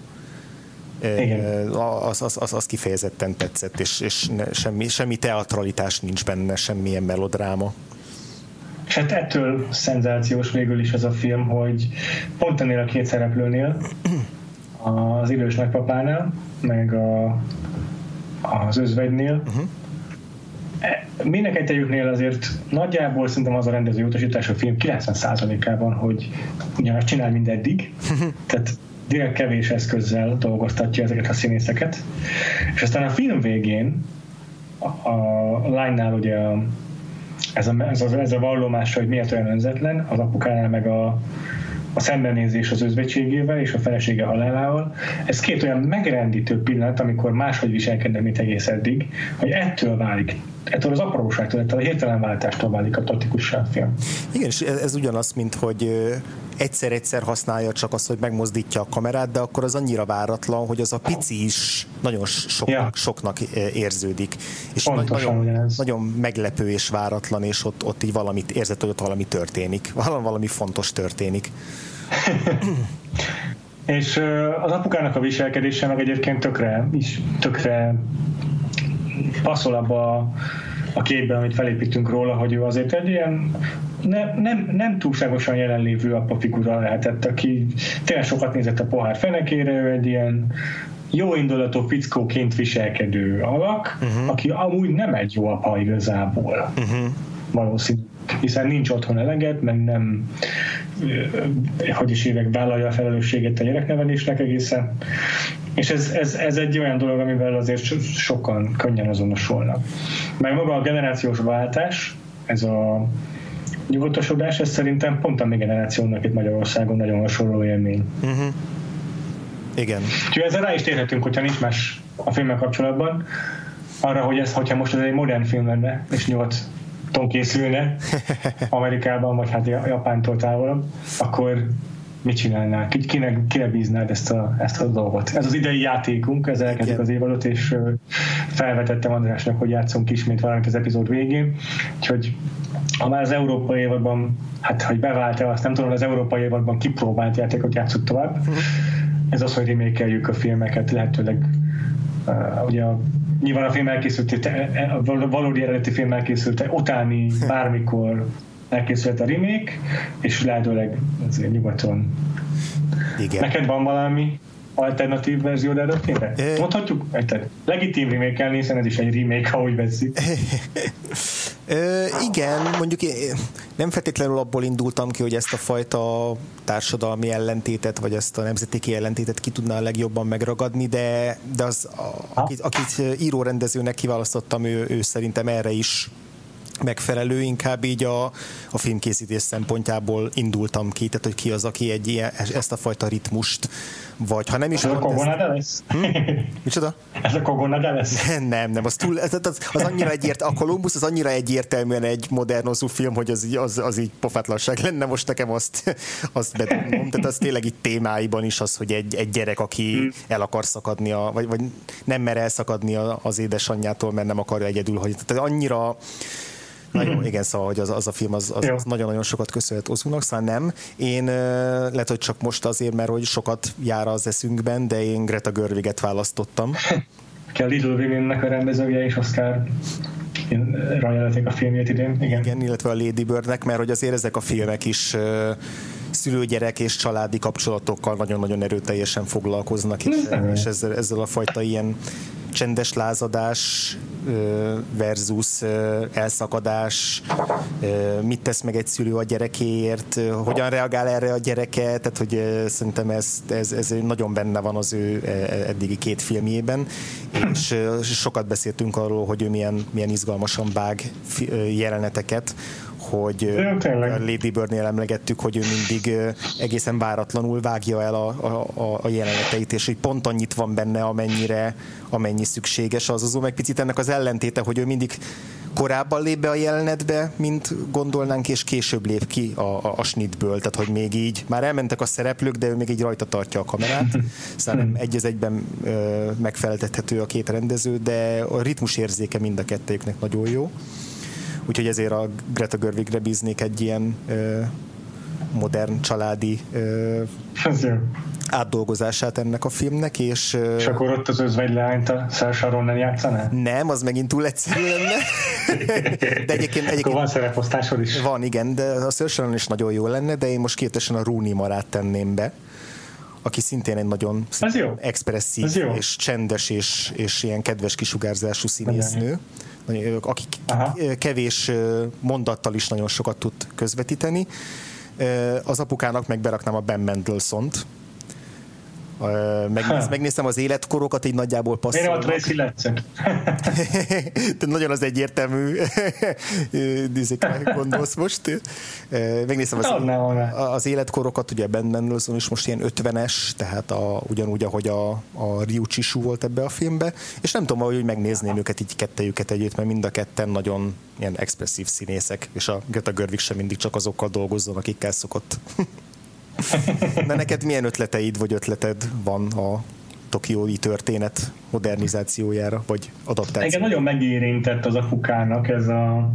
S2: Igen. Az, az, az, az kifejezetten tetszett, és, és ne, semmi, semmi teatralitás nincs benne, semmilyen melodráma.
S1: És hát ettől szenzációs végül is ez a film, hogy pont ennél a két szereplőnél, az idős nagypapánál, meg a, az özvegynél, uh-huh Mindenkettőjüknél azért nagyjából szerintem az a rendező utasítás a film 90%-ában, hogy ugyanazt csinál, mint eddig. Tehát direkt kevés eszközzel dolgoztatja ezeket a színészeket. És aztán a film végén a, a lánynál ugye a, ez, a, ez, a, ez a vallomása, hogy miért olyan önzetlen, az apukánál meg a, a szembenézés az özvegységével és a felesége halálával. Ez két olyan megrendítő pillanat, amikor máshogy viselkednek, mint egész eddig, hogy ettől válik ettől az apróságtól, ettől a hirtelen váltástól válik a tatikussá film.
S2: Igen, és ez, ez ugyanaz, mint hogy egyszer-egyszer használja csak azt, hogy megmozdítja a kamerát, de akkor az annyira váratlan, hogy az a pici is nagyon soknak, ja. soknak érződik. És Pontosan nagyon, nagyon meglepő és váratlan, és ott, ott így valamit érzett, hogy ott valami történik. Valami, valami fontos történik.
S1: és az apukának a viselkedése meg egyébként tökre, is tökre passzol abba a képbe, amit felépítünk róla, hogy ő azért egy ilyen ne, nem, nem túlságosan jelenlévő apa figura lehetett, aki tényleg sokat nézett a pohár fenekére, ő egy ilyen jó indulatú fickóként viselkedő alak, uh-huh. aki amúgy nem egy jó apa igazából. Uh-huh. Valószínű hiszen nincs otthon eleget, meg nem hogy is évek vállalja a felelősséget a gyereknevelésnek egészen. És ez, ez, ez egy olyan dolog, amivel azért sokan könnyen azonosulnak. Meg maga a generációs váltás, ez a nyugatosodás, ez szerintem pont a mi generációnak itt Magyarországon nagyon hasonló élmény. Uh-huh.
S2: Igen.
S1: Úgyhogy ezzel rá is térhetünk, hogyha nincs más a filmmel kapcsolatban, arra, hogy ez, hogyha most ez egy modern film lenne, és ton készülne Amerikában, vagy hát Japántól távolabb, akkor mit csinálnál? Kinek, kinek bíznád ezt a, ezt a dolgot? Ez az idei játékunk, ez elkezdjük az év alatt, és felvetettem Andrásnak, hogy játszunk ismét valamit az epizód végén. Úgyhogy ha már az európai évadban, hát hogy bevált-e, azt nem tudom, az európai évadban kipróbált játékot játszunk tovább. Mhm. Ez az, hogy remékeljük a filmeket, lehetőleg uh, ugye a nyilván a film elkészült, a valódi eredeti film elkészült utáni bármikor elkészült a remake, és lehetőleg nyugaton. Igen. Neked van valami alternatív verzió erre a filmre? Mondhatjuk, egy legitim remake hiszen ez is egy remake, ahogy veszik.
S2: Ö, igen, mondjuk én nem feltétlenül abból indultam ki, hogy ezt a fajta társadalmi ellentétet, vagy ezt a nemzeti ellentétet ki tudná a legjobban megragadni, de, de az, akit, akit írórendezőnek kiválasztottam, ő, ő szerintem erre is megfelelő, inkább így a, a filmkészítés szempontjából indultam ki, tehát hogy ki az, aki egy ilyen, ezt a fajta ritmust, vagy ha nem is...
S1: Ez a Kogona de lesz? Hm?
S2: Micsoda?
S1: Ez a Kogona de lesz?
S2: Nem, nem, az, túl, az, az, az annyira egyért, a Columbus az annyira egyértelműen egy modernozó film, hogy az, az, az így pofátlanság lenne, most nekem azt, azt bedobnom, tehát az tényleg itt témáiban is az, hogy egy, egy gyerek, aki hmm. el akar szakadni, a, vagy, vagy nem mer elszakadni az édesanyjától, mert nem akarja egyedül, hogy tehát annyira Na jó, igen, szóval, hogy az, az a film az, az, az nagyon-nagyon sokat köszönhet Ozunak, szóval nem. Én lehet, hogy csak most azért, mert hogy sokat jár az eszünkben, de én Greta Görviget választottam.
S1: Kell Little Women-nek a rendezője és Oscar rajeleték a filmjét idén. Igen.
S2: igen, illetve a Lady Birdnek, mert hogy azért ezek a filmek is szülőgyerek és családi kapcsolatokkal nagyon-nagyon erőteljesen foglalkoznak, és, és ezzel, ezzel a fajta ilyen csendes lázadás versus elszakadás, mit tesz meg egy szülő a gyerekéért, hogyan reagál erre a gyereke, tehát hogy szerintem ez, ez, ez nagyon benne van az ő e, e, eddigi két filmjében, és sokat beszéltünk arról, hogy ő milyen, milyen izgalmasan vág jeleneteket, hogy a Lady Birdnél emlegettük, hogy ő mindig egészen váratlanul vágja el a, a, a jeleneteit, és hogy pont annyit van benne, amennyire, amennyi szükséges. Az. Azon meg picit ennek az ellentéte, hogy ő mindig korábban lép be a jelenetbe, mint gondolnánk, és később lép ki a, a, a snitből, tehát hogy még így, már elmentek a szereplők, de ő még így rajta tartja a kamerát, szóval nem egy az egyben ö, megfeleltethető a két rendező, de a ritmus érzéke mind a kettőjüknek nagyon jó úgyhogy ezért a Greta Görvigre bíznék egy ilyen ö, modern családi ö, átdolgozását ennek a filmnek, és...
S1: És akkor ott az leányt a Saoirse nem játszaná?
S2: Nem, az megint túl egyszerű lenne.
S1: de egyébként, egyébként akkor van szereposztásod is.
S2: Van, igen, de a Saoirse is nagyon jó lenne, de én most kétesen a Rooney marát tenném be aki szintén egy nagyon expresszív és csendes és, és ilyen kedves kisugárzású színésznő aki Aha. kevés mondattal is nagyon sokat tud közvetíteni. Az apukának meg beraknám a Ben Mendelssohn-t, Megnéz, megnéztem az életkorokat, így nagyjából passzolnak. Miért
S1: Tracy Letson?
S2: nagyon az egyértelmű gondolsz most. Megnéztem az, az életkorokat, ugye Ben Mendelssohn is most ilyen 50-es, tehát a, ugyanúgy, ahogy a, a Ryu Chishu volt ebbe a filmbe, és nem tudom, hogy megnézném őket így kettejüket együtt, mert mind a ketten nagyon ilyen expresszív színészek, és a Greta Görvig sem mindig csak azokkal dolgozzon, akikkel szokott. De neked milyen ötleteid vagy ötleted van a tokiói történet modernizációjára, vagy adaptációjára?
S1: Engem nagyon megérintett az apukának ez a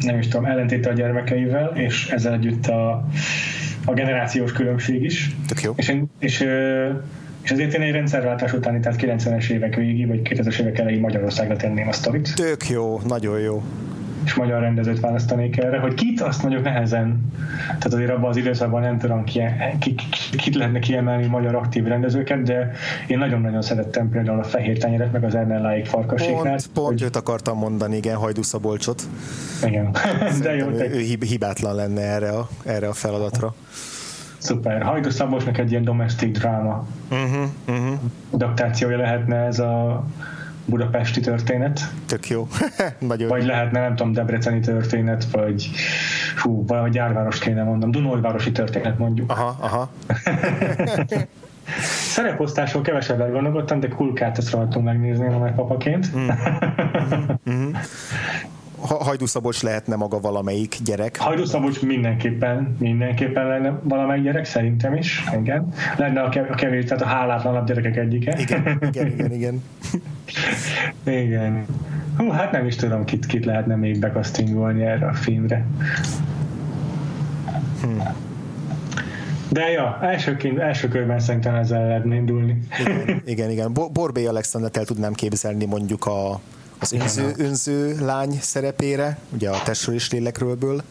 S1: nem is tudom, ellentéte a gyermekeivel, és ezzel együtt a, a generációs különbség is.
S2: Tök jó.
S1: És, és, és ezért én egy rendszerváltás utáni, tehát 90-es évek végi, vagy 2000-es évek elejé Magyarországra tenném a sztorit.
S2: Tök jó, nagyon jó
S1: és magyar rendezőt választanék erre, hogy kit, azt mondjuk nehezen, tehát azért abban az időszakban nem tudom ki, ki, ki, kit lehetne kiemelni magyar aktív rendezőket, de én nagyon-nagyon szerettem például a Fehér Tenyeret, meg az Ernelláig Farkaséknál.
S2: Pont, pont hogy... őt akartam mondani, igen, Hajdú Szabolcsot.
S1: Igen.
S2: de jó, ő, ő hibátlan lenne erre a, erre a feladatra.
S1: Szuper. Hajdú Szabolcsnak egy ilyen domestic dráma uh-huh, uh-huh. adaptációja lehetne ez a budapesti történet.
S2: Tök jó. Nagyon
S1: vagy lehetne, nem tudom, debreceni történet, vagy hú, valahogy gyárváros kéne mondom, Dunói-városi történet mondjuk.
S2: Aha, aha.
S1: Szereposztásról kevesebbet gondolkodtam, de kulkát ezt rohadtul megnézni, ha papaként. Mm.
S2: mm-hmm. Hajdú Szabolcs lehetne maga valamelyik gyerek.
S1: Hajdú Szabolcs mindenképpen, mindenképpen lenne valamelyik gyerek, szerintem is, igen. Lenne a kevés, tehát a hálátlanabb gyerekek egyike.
S2: Igen, igen, igen, igen.
S1: igen. Hú, hát nem is tudom, kit, kit lehetne még bekasztingolni erre a filmre. Hmm. De ja, elsőként, első körben szerintem ezzel lehet indulni.
S2: Igen, igen. igen. Borbé Alexandert el tudnám képzelni mondjuk a az önző, önző lány szerepére, ugye a testről és lélekről.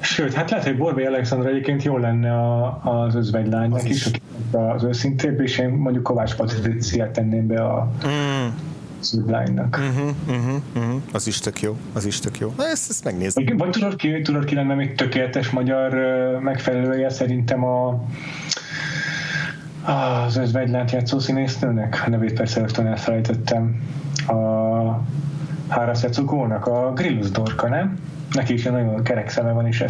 S1: Sőt, hát lehet, hogy Borbé Alexandra egyébként jó lenne a, az özvegylánynak is, is, az őszintébb, és én mondjuk Kovács Patriciát tenném be a mm. özvegylánynak.
S2: Uh-huh, uh-huh, uh-huh. Az is tök jó, az is tök jó. Na, ezt, ezt megnézem.
S1: Vagy tudod ki, tudod ki lenne még tökéletes magyar megfelelője szerintem a az özvegylánt játszó színésznőnek, a nevét persze rögtön elfelejtettem, a Hárasz a Grillus Dorka, nem? neki is egy nagyon kerek szeme van, és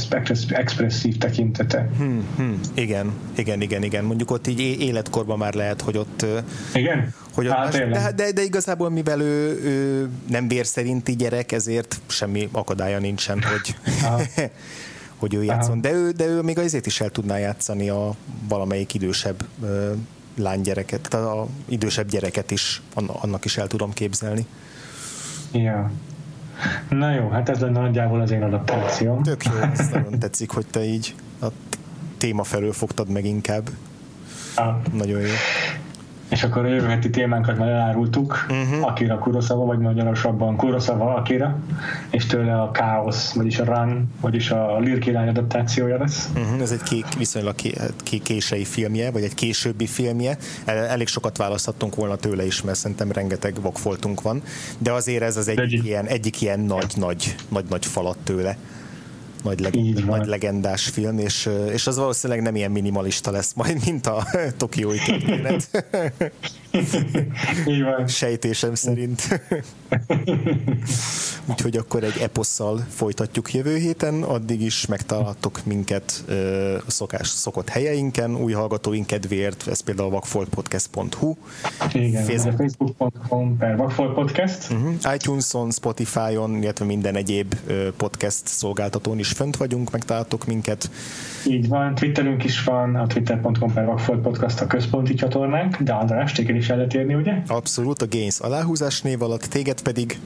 S1: expresszív tekintete.
S2: Hmm, hmm. Igen, igen, igen, igen. Mondjuk ott így életkorban már lehet, hogy ott...
S1: Igen?
S2: Hogy ott hát, más, de, de, de, igazából, mivel ő, ő nem vér szerinti gyerek, ezért semmi akadálya nincsen, hogy, hogy ő játszon. De ő, de ő még azért is el tudná játszani a valamelyik idősebb ö, lánygyereket, tehát a idősebb gyereket is, annak is el tudom képzelni.
S1: Ja. Na jó, hát ez lenne nagyjából az én adaptációm.
S2: Tök jó, ezt nagyon tetszik, hogy te így a téma felől fogtad meg inkább. Ah. Nagyon jó.
S1: És akkor a jövő heti témánkat már elárultuk, uh-huh. Akira Kurosawa, vagy magyarosabban Kurosawa Akira, és tőle a Chaos, vagyis a Run, vagyis a Lir király adaptációja lesz.
S2: Uh-huh. Ez egy kék, viszonylag ké, késői filmje, vagy egy későbbi filmje. Elég sokat választhattunk volna tőle is, mert szerintem rengeteg vokfoltunk van, de azért ez az egyik, ilyen, egyik ilyen nagy-nagy falat tőle nagy, leg- nagy legendás film, és, és az valószínűleg nem ilyen minimalista lesz majd, mint a tokiói történet.
S1: Így van.
S2: Sejtésem szerint. Úgyhogy akkor egy eposszal folytatjuk jövő héten, addig is megtaláltok minket a szokás, szokott helyeinken, új hallgatóink kedvéért, ez például vakfoltpodcast.hu
S1: Igen, Facebook. facebook.com per vakfoltpodcast
S2: uh-huh. iTunes-on, Spotify-on, illetve minden egyéb podcast szolgáltatón is fönt vagyunk, megtaláltok minket.
S1: Így van, Twitterünk is van, a twitter.com per vakfoltpodcast a központi csatornánk, de András, téged is el lehet érni, ugye?
S2: Abszolút, a Gains aláhúzás név alatt, téged pedig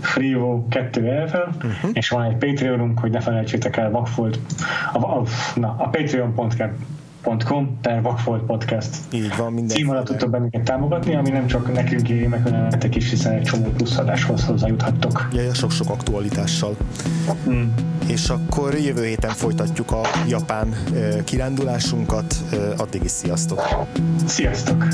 S1: Frivo 2 elvel, uh-huh. és van egy Patreonunk, hogy ne felejtsétek el Vakfolt, a, a, na, a patreon.com per Vakfolt Podcast.
S2: Így van, minden.
S1: Cím alatt tudtok bennünket támogatni, ami nem csak nekünk éri meg, nektek is, hiszen egy csomó plusz adáshoz hozzájuthattok.
S2: Ja sok-sok aktualitással. Mm. És akkor jövő héten folytatjuk a japán kirándulásunkat. Addig is sziasztok!
S1: Sziasztok!